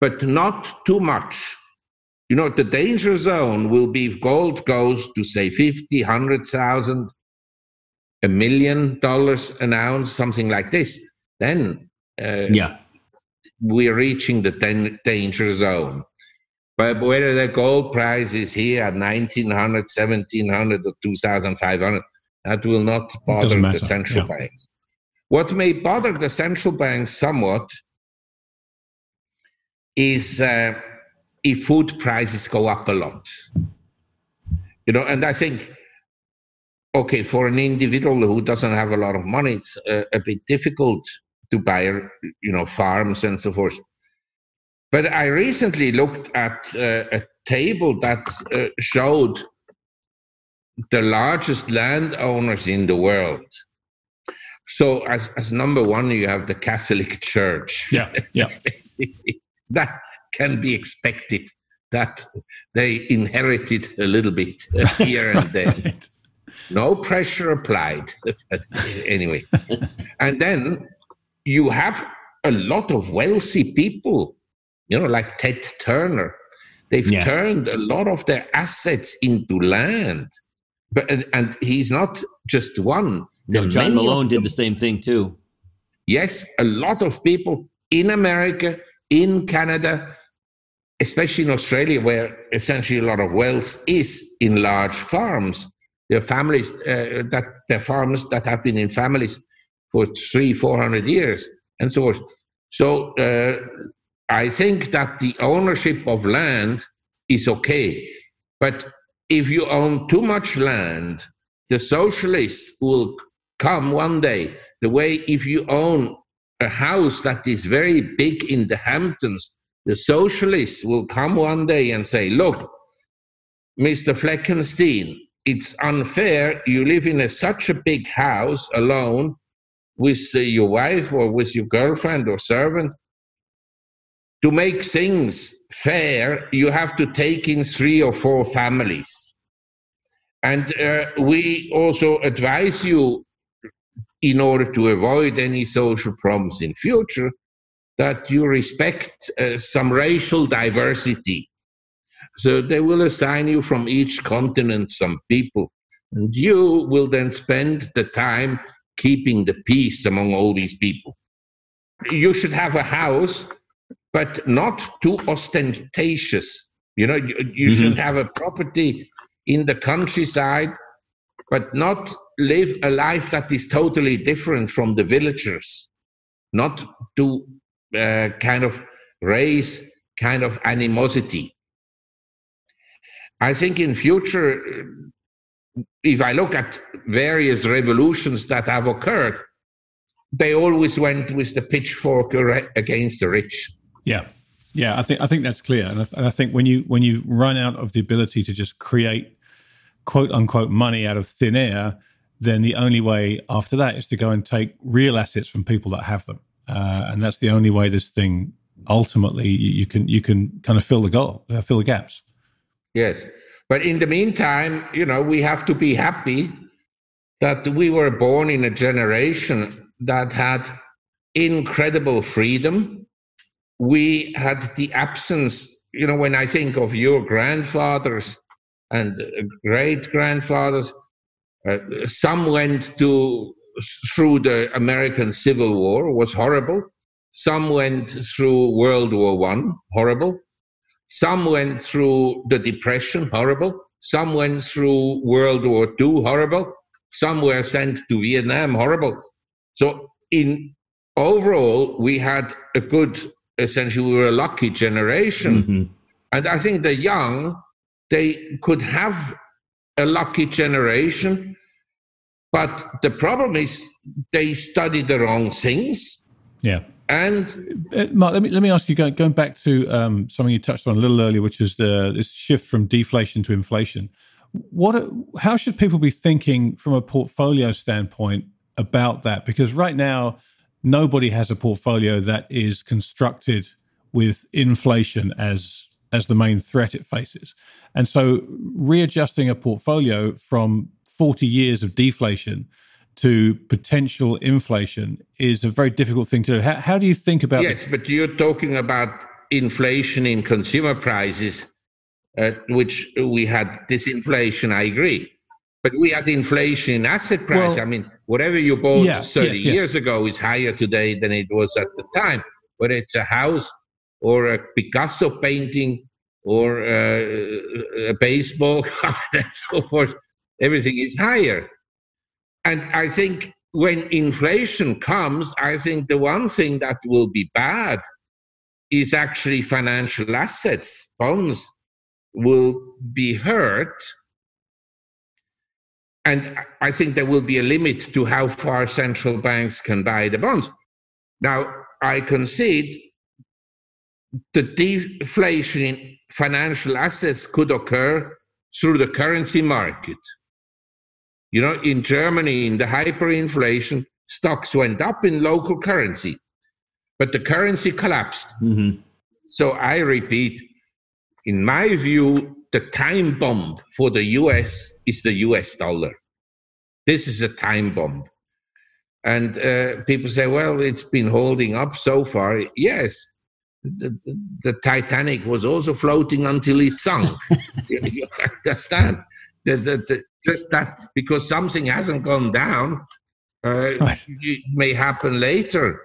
but not too much. You know, the danger zone will be if gold goes to say 50, 100,000, a million dollars an ounce, something like this. Then yeah, we're reaching the ten- danger zone. But whether the gold price is here at 1900, 1700, or 2500, that will not bother the central yeah. banks. What may bother the central banks somewhat is uh, if food prices go up a lot. You know, and I think, okay, for an individual who doesn't have a lot of money, it's uh, a bit difficult to buy, you know, farms and so forth. But I recently looked at uh, a table that uh, showed the largest landowners in the world. So, as, as number one, you have the Catholic Church. Yeah, yeah. that can be expected that they inherited a little bit uh, here and there. right. No pressure applied. anyway. and then you have a lot of wealthy people, you know, like Ted Turner. They've yeah. turned a lot of their assets into land. But and he's not just one. No, John Malone did the same thing too. Yes, a lot of people in America, in Canada, especially in Australia, where essentially a lot of wealth is in large farms. There are families uh, that there are farms that have been in families for three, four hundred years, and so forth. So uh, I think that the ownership of land is okay, but if you own too much land, the socialists will come one day. The way if you own a house that is very big in the Hamptons, the socialists will come one day and say, "Look, Mr. Fleckenstein, it's unfair. You live in a, such a big house alone with your wife or with your girlfriend or servant. To make things fair, you have to take in three or four families. And uh, we also advise you, in order to avoid any social problems in future, that you respect uh, some racial diversity. So they will assign you from each continent some people, and you will then spend the time keeping the peace among all these people. You should have a house, but not too ostentatious. You know, you, you mm-hmm. should have a property in the countryside, but not live a life that is totally different from the villagers. Not to uh, kind of raise kind of animosity. I think in future, if I look at various revolutions that have occurred, they always went with the pitchfork against the rich. Yeah, yeah, I think I think that's clear, and I, and I think when you when you run out of the ability to just create quote unquote money out of thin air, then the only way after that is to go and take real assets from people that have them, uh, and that's the only way this thing ultimately you, you can you can kind of fill the goal, uh, fill the gaps. Yes, but in the meantime, you know, we have to be happy that we were born in a generation that had incredible freedom. We had the absence, you know, when I think of your grandfathers and great grandfathers, uh, some went to through the American Civil War was horrible. Some went through World War One, horrible. Some went through the Depression, horrible. Some went through World War II, horrible. Some were sent to Vietnam, horrible. So, in overall, we had a good, essentially, we were a lucky generation. Mm-hmm. And I think the young, they could have a lucky generation. But the problem is they study the wrong things. Yeah. And uh, Marc, let me let me ask you going, going back to um, something you touched on a little earlier, which is the, this shift from deflation to inflation. What, how should people be thinking from a portfolio standpoint about that? Because right now, nobody has a portfolio that is constructed with inflation as as the main threat it faces, and so readjusting a portfolio from forty years of deflation to potential inflation is a very difficult thing to do. How, how do you think about? Yes, but you're talking about inflation in consumer prices, uh, which we had disinflation. I agree, but we had inflation in asset price. Well, I mean, whatever you bought yeah, 30 yes, years yes. ago is higher today than it was at the time. Whether it's a house or a Picasso painting or uh, a baseball card and so forth, everything is higher. And I think when inflation comes, I think the one thing that will be bad is actually financial assets. Bonds will be hurt. And I think there will be a limit to how far central banks can buy the bonds. Now, I concede the deflation in financial assets could occur through the currency market. You know, in Germany, in the hyperinflation, stocks went up in local currency, but the currency collapsed. Mm-hmm. So I repeat, in my view, the time bomb for the US is the US dollar. This is a time bomb. And uh, people say, well, it's been holding up so far. Yes, the, the, the Titanic was also floating until it sunk. you, you understand? The, the, the, just that because something hasn't gone down, uh, right. it may happen later.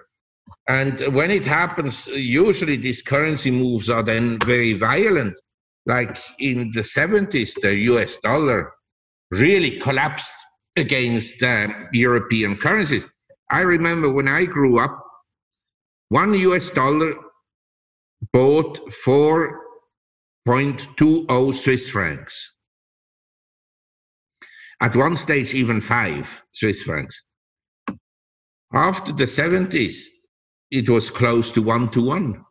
And when it happens, usually these currency moves are then very violent. Like in the 70s, the US dollar really collapsed against uh, European currencies. I remember when I grew up, one US dollar bought 4.20 Swiss francs. At one stage, even five Swiss francs. After the 70s, it was close to one to one.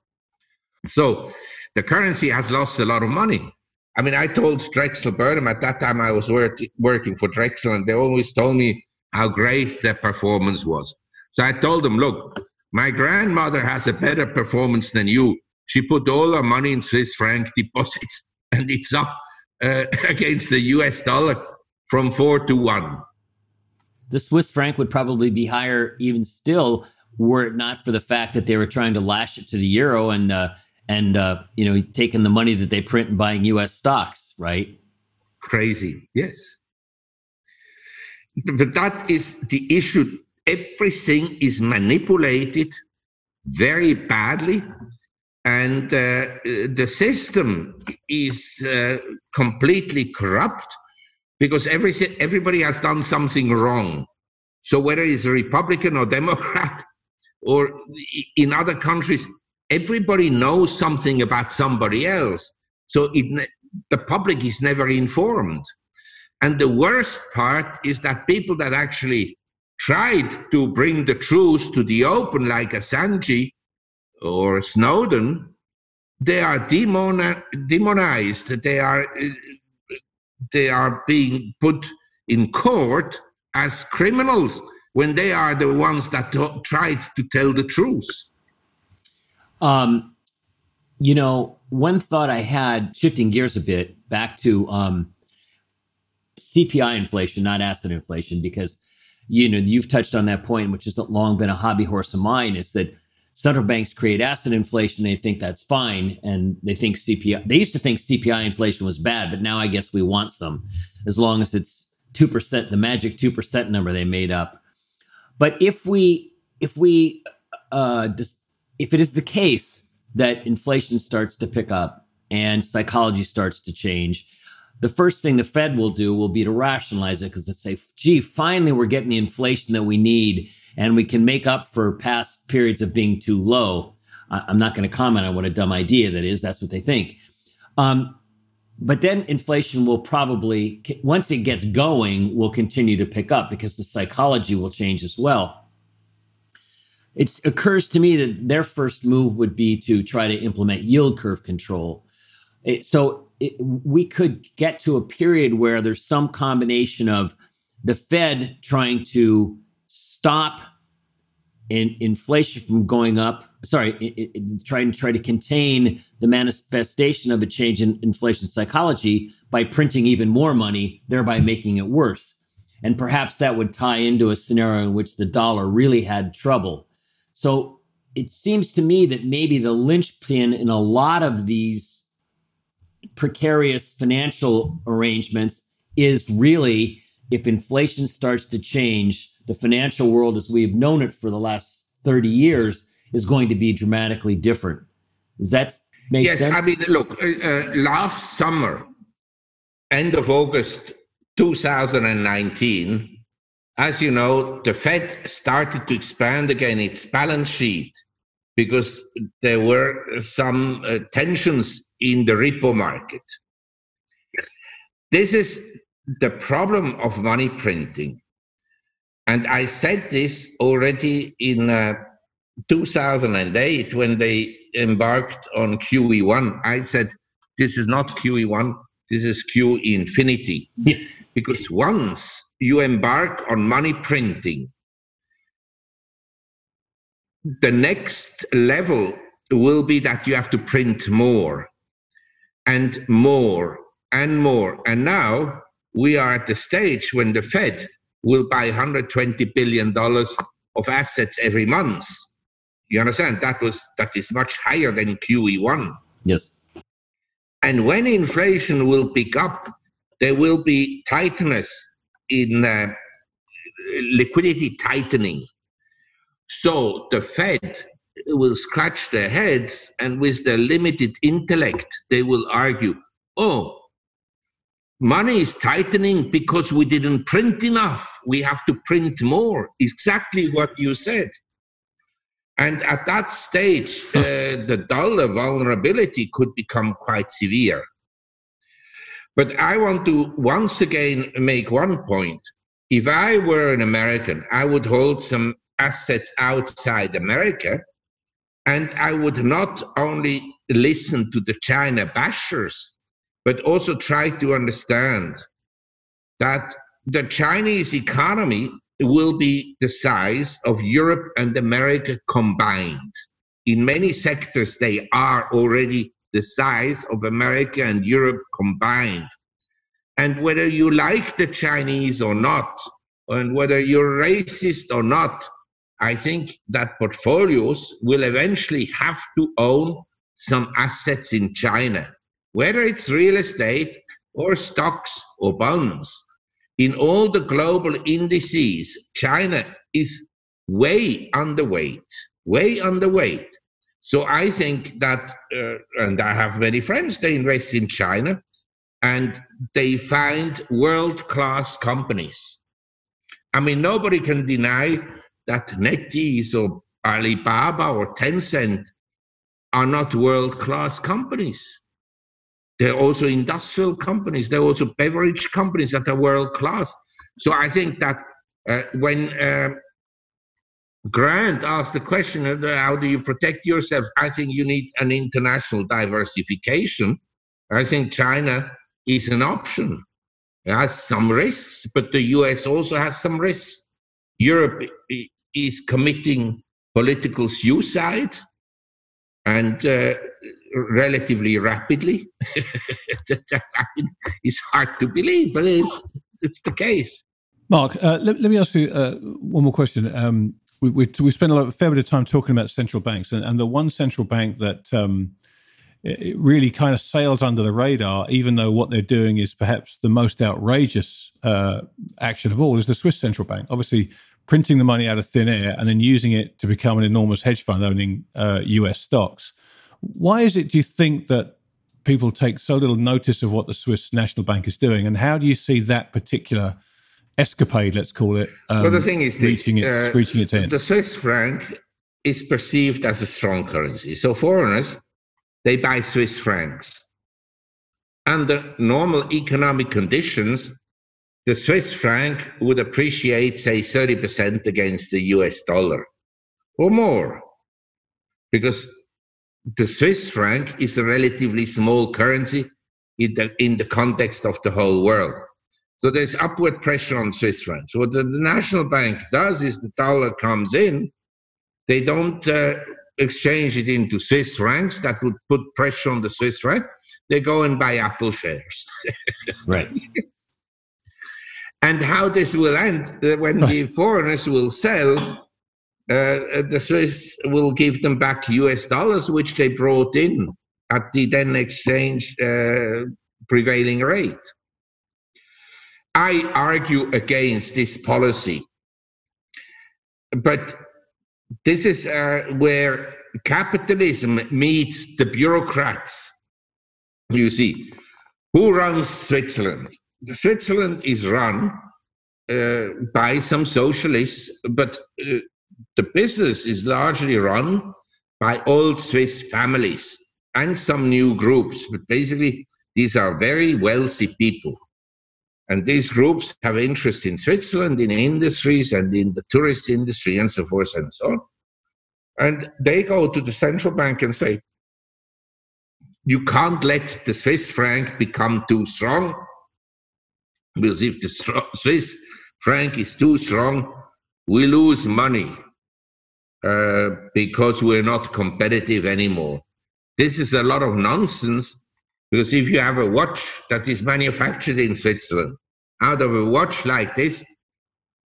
So the currency has lost a lot of money. I mean, I told Drexel Burnham at that time I was work, working for Drexel, and they always told me how great their performance was. So I told them, look, my grandmother has a better performance than you. She put all her money in Swiss franc deposits, and it's up uh, against the US dollar from four to one. The Swiss franc would probably be higher even still were it not for the fact that they were trying to lash it to the euro and uh, and uh, you know taking the money that they print and buying U.S. stocks, right? Crazy, yes. But that is the issue everything is manipulated very badly and uh, the system is uh, completely corrupt because every, everybody has done something wrong. So whether it's a Republican or Democrat, or in other countries, everybody knows something about somebody else. So it, the public is never informed. And the worst part is that people that actually tried to bring the truth to the open, like Assange or Snowden, they are demon- demonized. They are uh, they are being put in court as criminals when they are the ones that tried to tell the truth. Um, you know, one thought I had, shifting gears a bit back to um, CPI inflation, not asset inflation, because you know you've touched on that point, which has long been a hobby horse of mine, is that central banks create asset inflation. They think that's fine. And they think CPI, they used to think CPI inflation was bad, but now I guess we want some as long as it's 2%, the magic 2% number they made up. But if we, if we, uh, just, if it is the case that inflation starts to pick up and psychology starts to change, the first thing the Fed will do will be to rationalize it because they say, gee, finally we're getting the inflation that we need and we can make up for past periods of being too low. I'm not going to comment on what a dumb idea that is. That's what they think. Um, but then inflation will probably, once it gets going, will continue to pick up because the psychology will change as well. It occurs to me that their first move would be to try to implement yield curve control. It, so it, we could get to a period where there's some combination of the Fed trying to stop in inflation from going up. Sorry, it, it, try and try to contain the manifestation of a change in inflation psychology by printing even more money, thereby making it worse. And perhaps that would tie into a scenario in which the dollar really had trouble. So it seems to me that maybe the linchpin in a lot of these precarious financial arrangements is really if inflation starts to change the financial world as we've known it for the last 30 years is going to be dramatically different. Does that make yes, sense? Yes, I mean, look, uh, uh, last summer, end of August 2019, as you know, the Fed started to expand again its balance sheet because there were some uh, tensions in the repo market. This is the problem of money printing. And I said this already in uh, 2008 when they embarked on QE1. I said, this is not QE1, this is QE infinity. Yeah. Because once you embark on money printing, the next level will be that you have to print more and more and more. And now we are at the stage when the Fed will buy 120 billion dollars of assets every month. You understand? That was that is much higher than QE1. Yes. And when inflation will pick up, there will be tightness in uh, liquidity tightening. So the Fed will scratch their heads, and with their limited intellect, they will argue, "Oh, money is tightening because we didn't print enough. We have to print more. Exactly what you said. And at that stage, uh, the dollar vulnerability could become quite severe. But I want to once again make one point. If I were an American, I would hold some assets outside America, and I would not only listen to the China bashers, but also try to understand that the Chinese economy will be the size of Europe and America combined. In many sectors, they are already the size of America and Europe combined. And whether you like the Chinese or not, and whether you're racist or not, I think that portfolios will eventually have to own some assets in China whether it's real estate or stocks or bonds. In all the global indices, China is way underweight, way underweight. So I think that, uh, and I have many friends, they invest in China and they find world class companies. I mean, nobody can deny that NetEase or Alibaba or Tencent are not world class companies. They're also industrial companies. There are also beverage companies that are world class. So I think that uh, when uh, Grant asked the question, how do you protect yourself? I think you need an international diversification. I think China is an option. It has some risks, but the US also has some risks. Europe is committing political suicide and uh, relatively rapidly. it's hard to believe, but it's, it's the case. Marc, uh, let, let, me ask you uh, one more question. Um, we, we, we spent a, lot, a fair bit of time talking about central banks, and, and the one central bank that um, it really kind of sails under the radar, even though what they're doing is perhaps the most outrageous uh, action of all, is the Swiss central bank. Obviously, printing the money out of thin air and then using it to become an enormous hedge fund owning uh, US stocks. Why is it, do you think, that people take so little notice of what the Swiss National Bank is doing? And how do you see that particular escapade, let's call it. Um, well, the thing is, reaching its, uh, reaching its end. The Swiss franc is perceived as a strong currency. So foreigners, they buy Swiss francs. Under normal economic conditions, the Swiss franc would appreciate, say, 30% against the US dollar or more, because the Swiss franc is a relatively small currency in the, in the context of the whole world. So there's upward pressure on Swiss francs. What the, the National Bank does is the dollar comes in, they don't uh, exchange it into Swiss francs. That would put pressure on the Swiss franc. They go and buy Apple shares. right. And how this will end uh, when the foreigners will sell, uh, the Swiss will give them back US dollars, which they brought in at the then exchange uh, prevailing rate. I argue against this policy. But this is uh, where capitalism meets the bureaucrats. You see, who runs Switzerland? Switzerland is run uh, by some socialists, but uh, the business is largely run by old Swiss families and some new groups. But basically, these are very wealthy people and these groups have interest in Switzerland, in industries, and in the tourist industry, and so forth and so on. And they go to the central bank and say, you can't let the Swiss franc become too strong, because if the Swiss franc is too strong, we lose money uh, because we're not competitive anymore. This is a lot of nonsense because if you have a watch that is manufactured in Switzerland, out of a watch like this,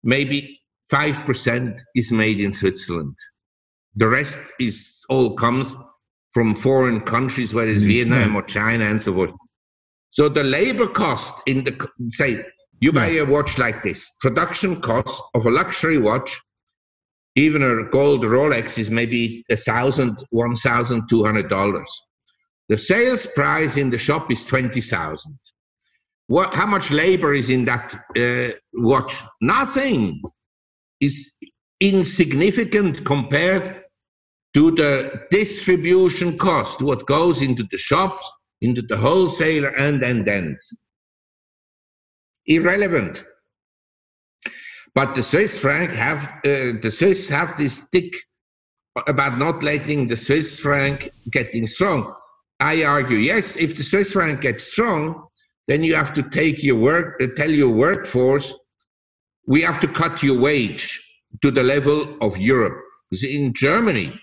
maybe 5% is made in Switzerland. The rest is all comes from foreign countries, whether it's mm, Vietnam or China and so forth. So the labor cost in the, say, you buy a watch like this, production cost of a luxury watch, even a gold Rolex is maybe a thousand, one thousand two hundred dollars. The sales price in the shop is 20,000. What, how much labor is in that uh, watch? Nothing. Is insignificant compared to the distribution cost, what goes into the shops, into the wholesale and and and. Irrelevant. But the Swiss franc have uh, the Swiss have this stick about not letting the Swiss franc getting strong. I argue, yes, if the Swiss franc gets strong, then you have to take your work, uh, tell your workforce, we have to cut your wage to the level of Europe. Because in Germany,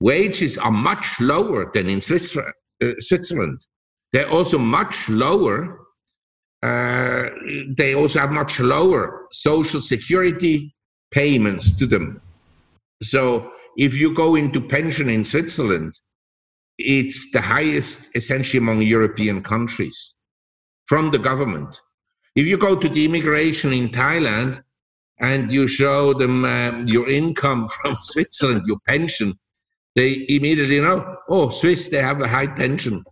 wages are much lower than in uh, Switzerland. They're also much lower. Uh, they also have much lower social security payments to them. So if you go into pension in Switzerland, it's the highest essentially among European countries from the government. If you go to the immigration in Thailand, and you show them um, your income from Switzerland, your pension, they immediately know, oh, Swiss, they have a high pension.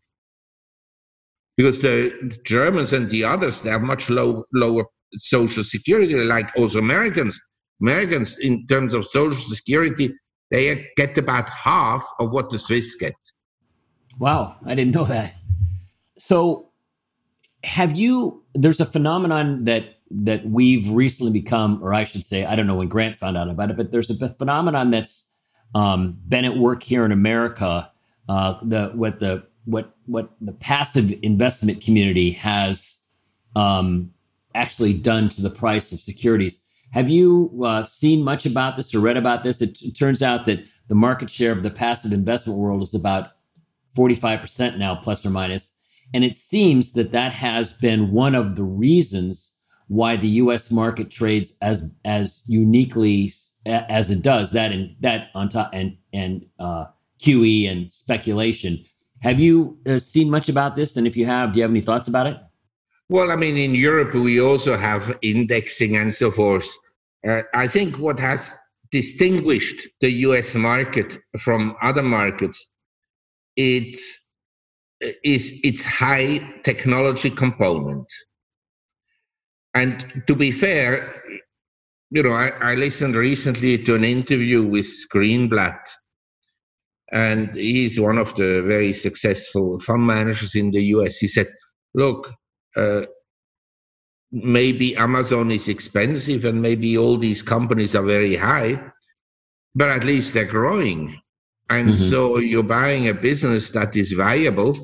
Because the Germans and the others, they have much low, lower social security, like also Americans. Americans, in terms of social security, they get about half of what the Swiss get. Wow, I didn't know that. So, have you? There's a phenomenon that that we've recently become, or I should say, I don't know when Grant found out about it, but there's a phenomenon that's um, been at work here in America. Uh, the what the what what the passive investment community has um, actually done to the price of securities. Have you uh, seen much about this or read about this? It, it, turns out that the market share of the passive investment world is about 45% now, plus or minus. And it seems that that has been one of the reasons why the U.S. market trades as as uniquely as it does. That and that on top and and uh, QE and speculation. Have you uh, seen much about this? And if you have, do you have any thoughts about it? Well, I mean, in Europe, we also have indexing and so forth. Uh, I think what has distinguished the US market from other markets it's, is its high technology component. And to be fair, you know, I, I listened recently to an interview with Greenblatt, and he's one of the very successful fund managers in the US. He said, Look, uh, maybe Amazon is expensive and maybe all these companies are very high, but at least they're growing. And mm-hmm. so you're buying a business that is viable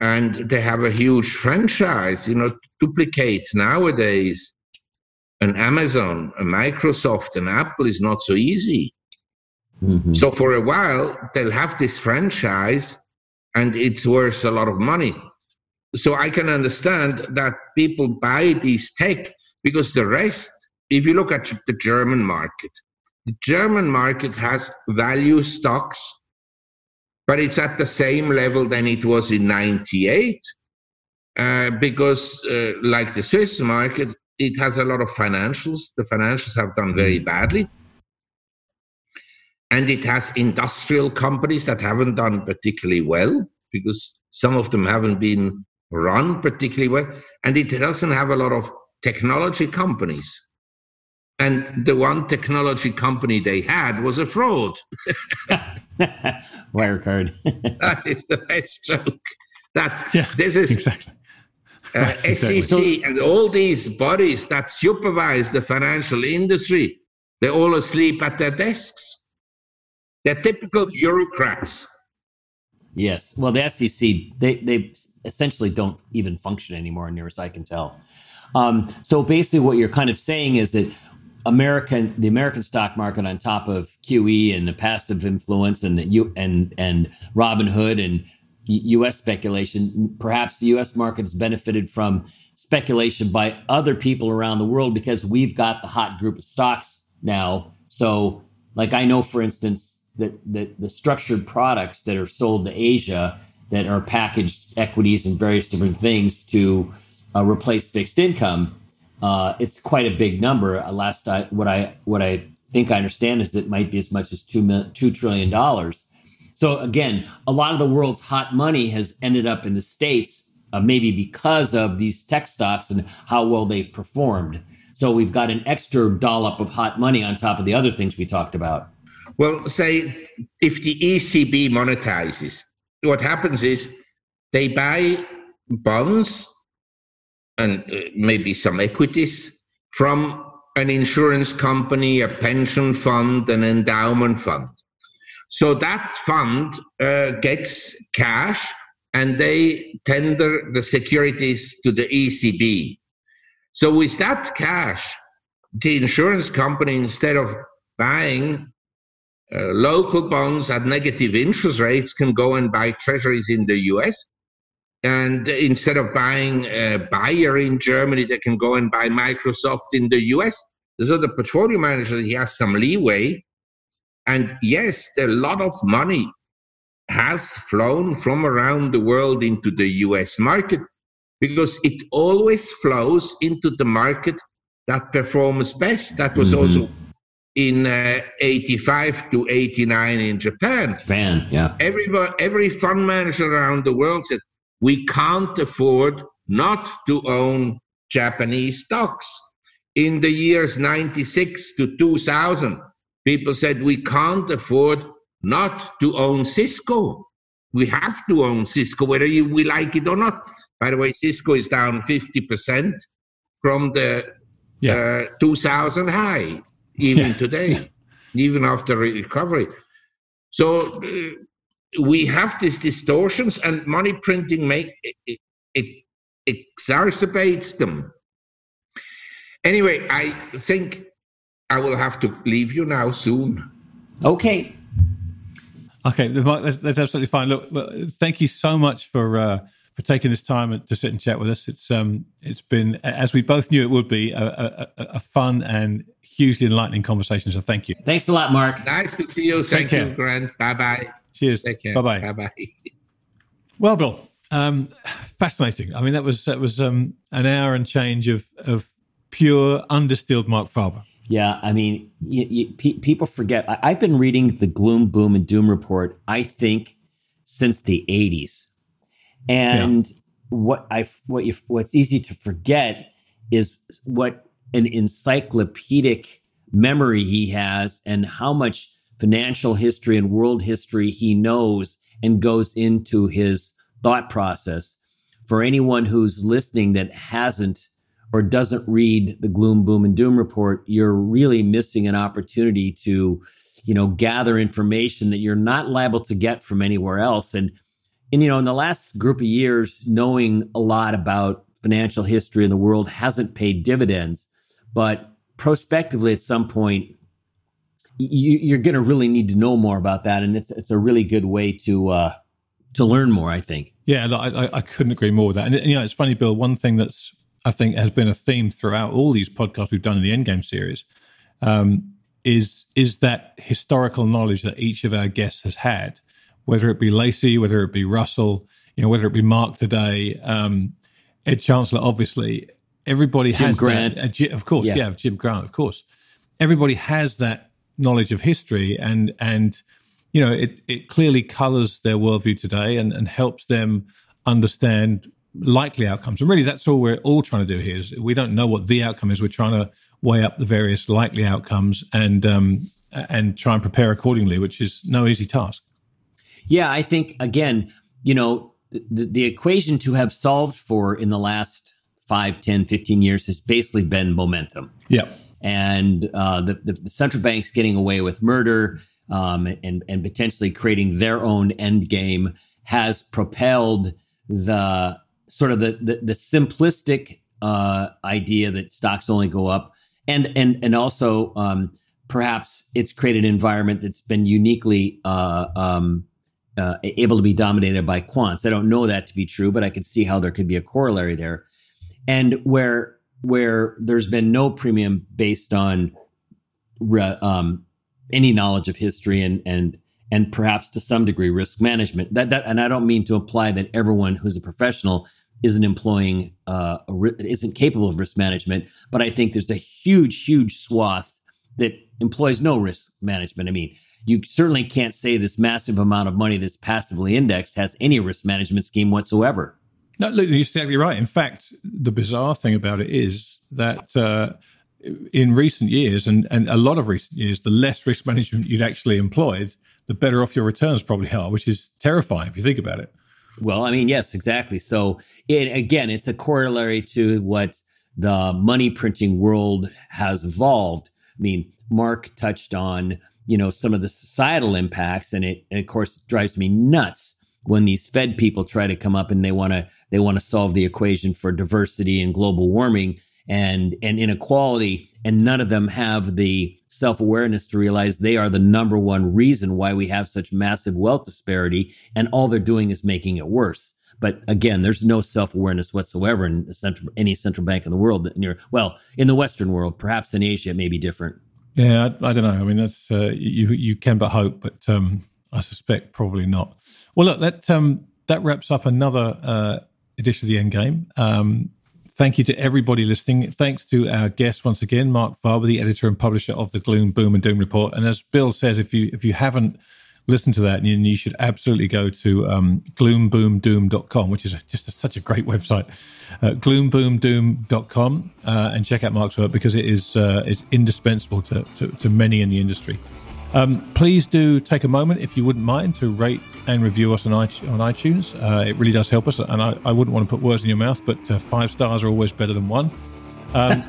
and they have a huge franchise. You know, duplicate nowadays an Amazon, a Microsoft, an Apple is not so easy. Mm-hmm. So for a while, they'll have this franchise and it's worth a lot of money so I can understand that people buy these tech because the rest, if you look at the German market, the German market has value stocks, but it's at the same level than it was in 98 uh, because, uh, like the Swiss market, it has a lot of financials. The financials have done very mm. badly. And it has industrial companies that haven't done particularly well because some of them haven't been run particularly well, and it doesn't have a lot of technology companies. And the one technology company they had was a fraud. Wirecard. that is the best joke. That yeah, this is exactly. Uh, exactly. SEC and all these bodies that supervise the financial industry, they're all asleep at their desks. They're typical bureaucrats. Yes. Well, the SEC, they, they essentially don't even function anymore, near as I can tell. Um, so basically, what you're kind of saying is that American, the American stock market, on top of QE and the passive influence and the U and and Robinhood and U.S. speculation, perhaps the U.S. market has benefited from speculation by other people around the world because we've got the hot group of stocks now. So, like I know, for instance, that the, the structured products that are sold to Asia that are packaged equities and various different things to uh, replace fixed income. Uh, it's quite a big number. Last I, what I what I think I understand is it might be as much as two two trillion dollars. So again, a lot of the world's hot money has ended up in the states, uh, maybe because of these tech stocks and how well they've performed. So we've got an extra dollop of hot money on top of the other things we talked about. Well, say if the ECB monetizes, what happens is they buy bonds and uh, maybe some equities from an insurance company, a pension fund, an endowment fund. So that fund uh, gets cash and they tender the securities to the ECB. So with that cash, the insurance company, instead of buying uh, local bonds at negative interest rates can go and buy treasuries in the US. And instead of buying a Bayer in Germany, they can go and buy Microsoft in the US. So the portfolio manager, he has some leeway. And yes, a lot of money has flown from around the world into the US market because it always flows into the market that performs best. That was mm-hmm. also in uh, 85 to 89 in Japan. Japan, yeah. Every, every fund manager around the world said, we can't afford not to own Japanese stocks. In the years 96 to 2000, people said, we can't afford not to own Cisco. We have to own Cisco, whether you, we like it or not. By the way, Cisco is down 50% from the yeah. uh, 2000 high, even yeah. today, even after recovery. So uh, we have these distortions, and money printing make it, it exacerbates them. Anyway, I think I will have to leave you now soon. Okay. Okay, that's, that's absolutely fine. Look, thank you so much for uh, for taking this time to sit and chat with us. It's um, it's been as we both knew it would be a, a, a fun and hugely enlightening conversation. So thank you. Thanks a lot, Marc. Nice to see you. Thank Take you, Grant. Bye bye. Cheers. Take care. Bye bye. Bye bye. Well, Bill, um, fascinating. I mean, that was that was um, an hour and change of of pure undistilled Marc Faber. Yeah, I mean, you, you, pe- people forget. I, have been reading the Gloom, Boom, and Doom report. I think since the '80s, and yeah. what I what you what's easy to forget is what an encyclopedic memory he has and how much financial history and world history he knows and goes into his thought process. For anyone who's listening that hasn't or doesn't read the gloom boom and doom report you're really missing an opportunity to you know gather information that you're not liable to get from anywhere else. And and you know in the last group of years knowing a lot about financial history in the world hasn't paid dividends but prospectively at some point you, are going to really need to know more about that. And it's it's a really good way to uh to learn more i think. Yeah I, I couldn't agree more with that. And you know it's funny bill one thing that's i think has been a theme throughout all these podcasts we've done in the endgame series um, is is that historical knowledge that each of our guests has had whether it be Lacy, whether it be Russell, you know, whether it be Marc today, um, Ed Chancellor, obviously, everybody Jim has Grant. that. Uh, of course, yeah. yeah, Jim Grant, of course. Everybody has that knowledge of history, and and you know, it it clearly colours their worldview today and and helps them understand likely outcomes. And really, that's all we're all trying to do here. Is we don't know what the outcome is. We're trying to weigh up the various likely outcomes and um, and try and prepare accordingly, which is no easy task. Yeah, I think again, you know, the, the equation to have solved for in the last 5, 10, 15 years has basically been momentum. Yeah. And uh, the, the, the, central banks getting away with murder um, and, and potentially creating their own end game has propelled the sort of the, the, the simplistic uh, idea that stocks only go up. And, and, and also, um, perhaps it's created an environment that's been uniquely uh, um, uh, able to be dominated by quants. I don't know that to be true, but I could see how there could be a corollary there. And where where there's been no premium based on um, any knowledge of history and and and perhaps to some degree risk management. That that and I don't mean to imply that everyone who's a professional isn't employing uh, isn't capable of risk management, but I think there's a huge huge swath that employs no risk management. I mean, you certainly can't say this massive amount of money that's passively indexed has any risk management scheme whatsoever. No, you're exactly right. In fact, the bizarre thing about it is that uh, in recent years, and, and a lot of recent years, the less risk management you'd actually employed, the better off your returns probably are, which is terrifying if you think about it. Well, I mean, yes, exactly. So, it, again, it's a corollary to what the money printing world has evolved. I mean, Marc touched on you know some of the societal impacts and it and of course drives me nuts when these fed people try to come up and they want to they want to solve the equation for diversity and global warming and and inequality and none of them have the self-awareness to realize they are the number one reason why we have such massive wealth disparity and all they're doing is making it worse but again there's no self-awareness whatsoever in central, any central bank in the world near well in the western world perhaps in asia it may be different yeah, I, I don't know. I mean, that's uh, you. You can but hope, but um, I suspect probably not. Well, look, that um, that wraps up another uh, edition of the End Game. Um, Thank you to everybody listening. Thanks to our guest once again, Marc Faber, the editor and publisher of the Gloom, Boom, and Doom report. And as Bill says, if you if you haven't listened to that, you, you should absolutely go to um, gloomboomdoom.com, which is just a, such a great website. Uh, gloomboomdoom.com uh, and check out Marc's work because it is uh, is indispensable to, to, to many in the industry. Um, please do take a moment, if you wouldn't mind, to rate and review us on, iTunes. Uh, it really does help us. And I, I, wouldn't want to put words in your mouth, but uh, five stars are always better than one. Um,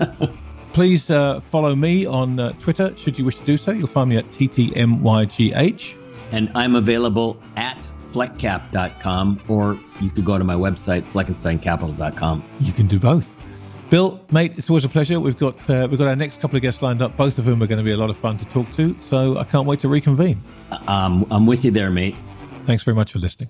please uh, follow me on uh, Twitter, should you wish to do so. You'll find me at TTMYGH. And I'm available at fleckcap.com, or you could go to my website, fleckensteincapital.com. You can do both. Bill, mate, it's always a pleasure. We've got uh, we've got our next couple of guests lined up. Both of whom are going to be a lot of fun to talk to. So I can't wait to reconvene. Um, I'm with you there, mate. Thanks very much for listening.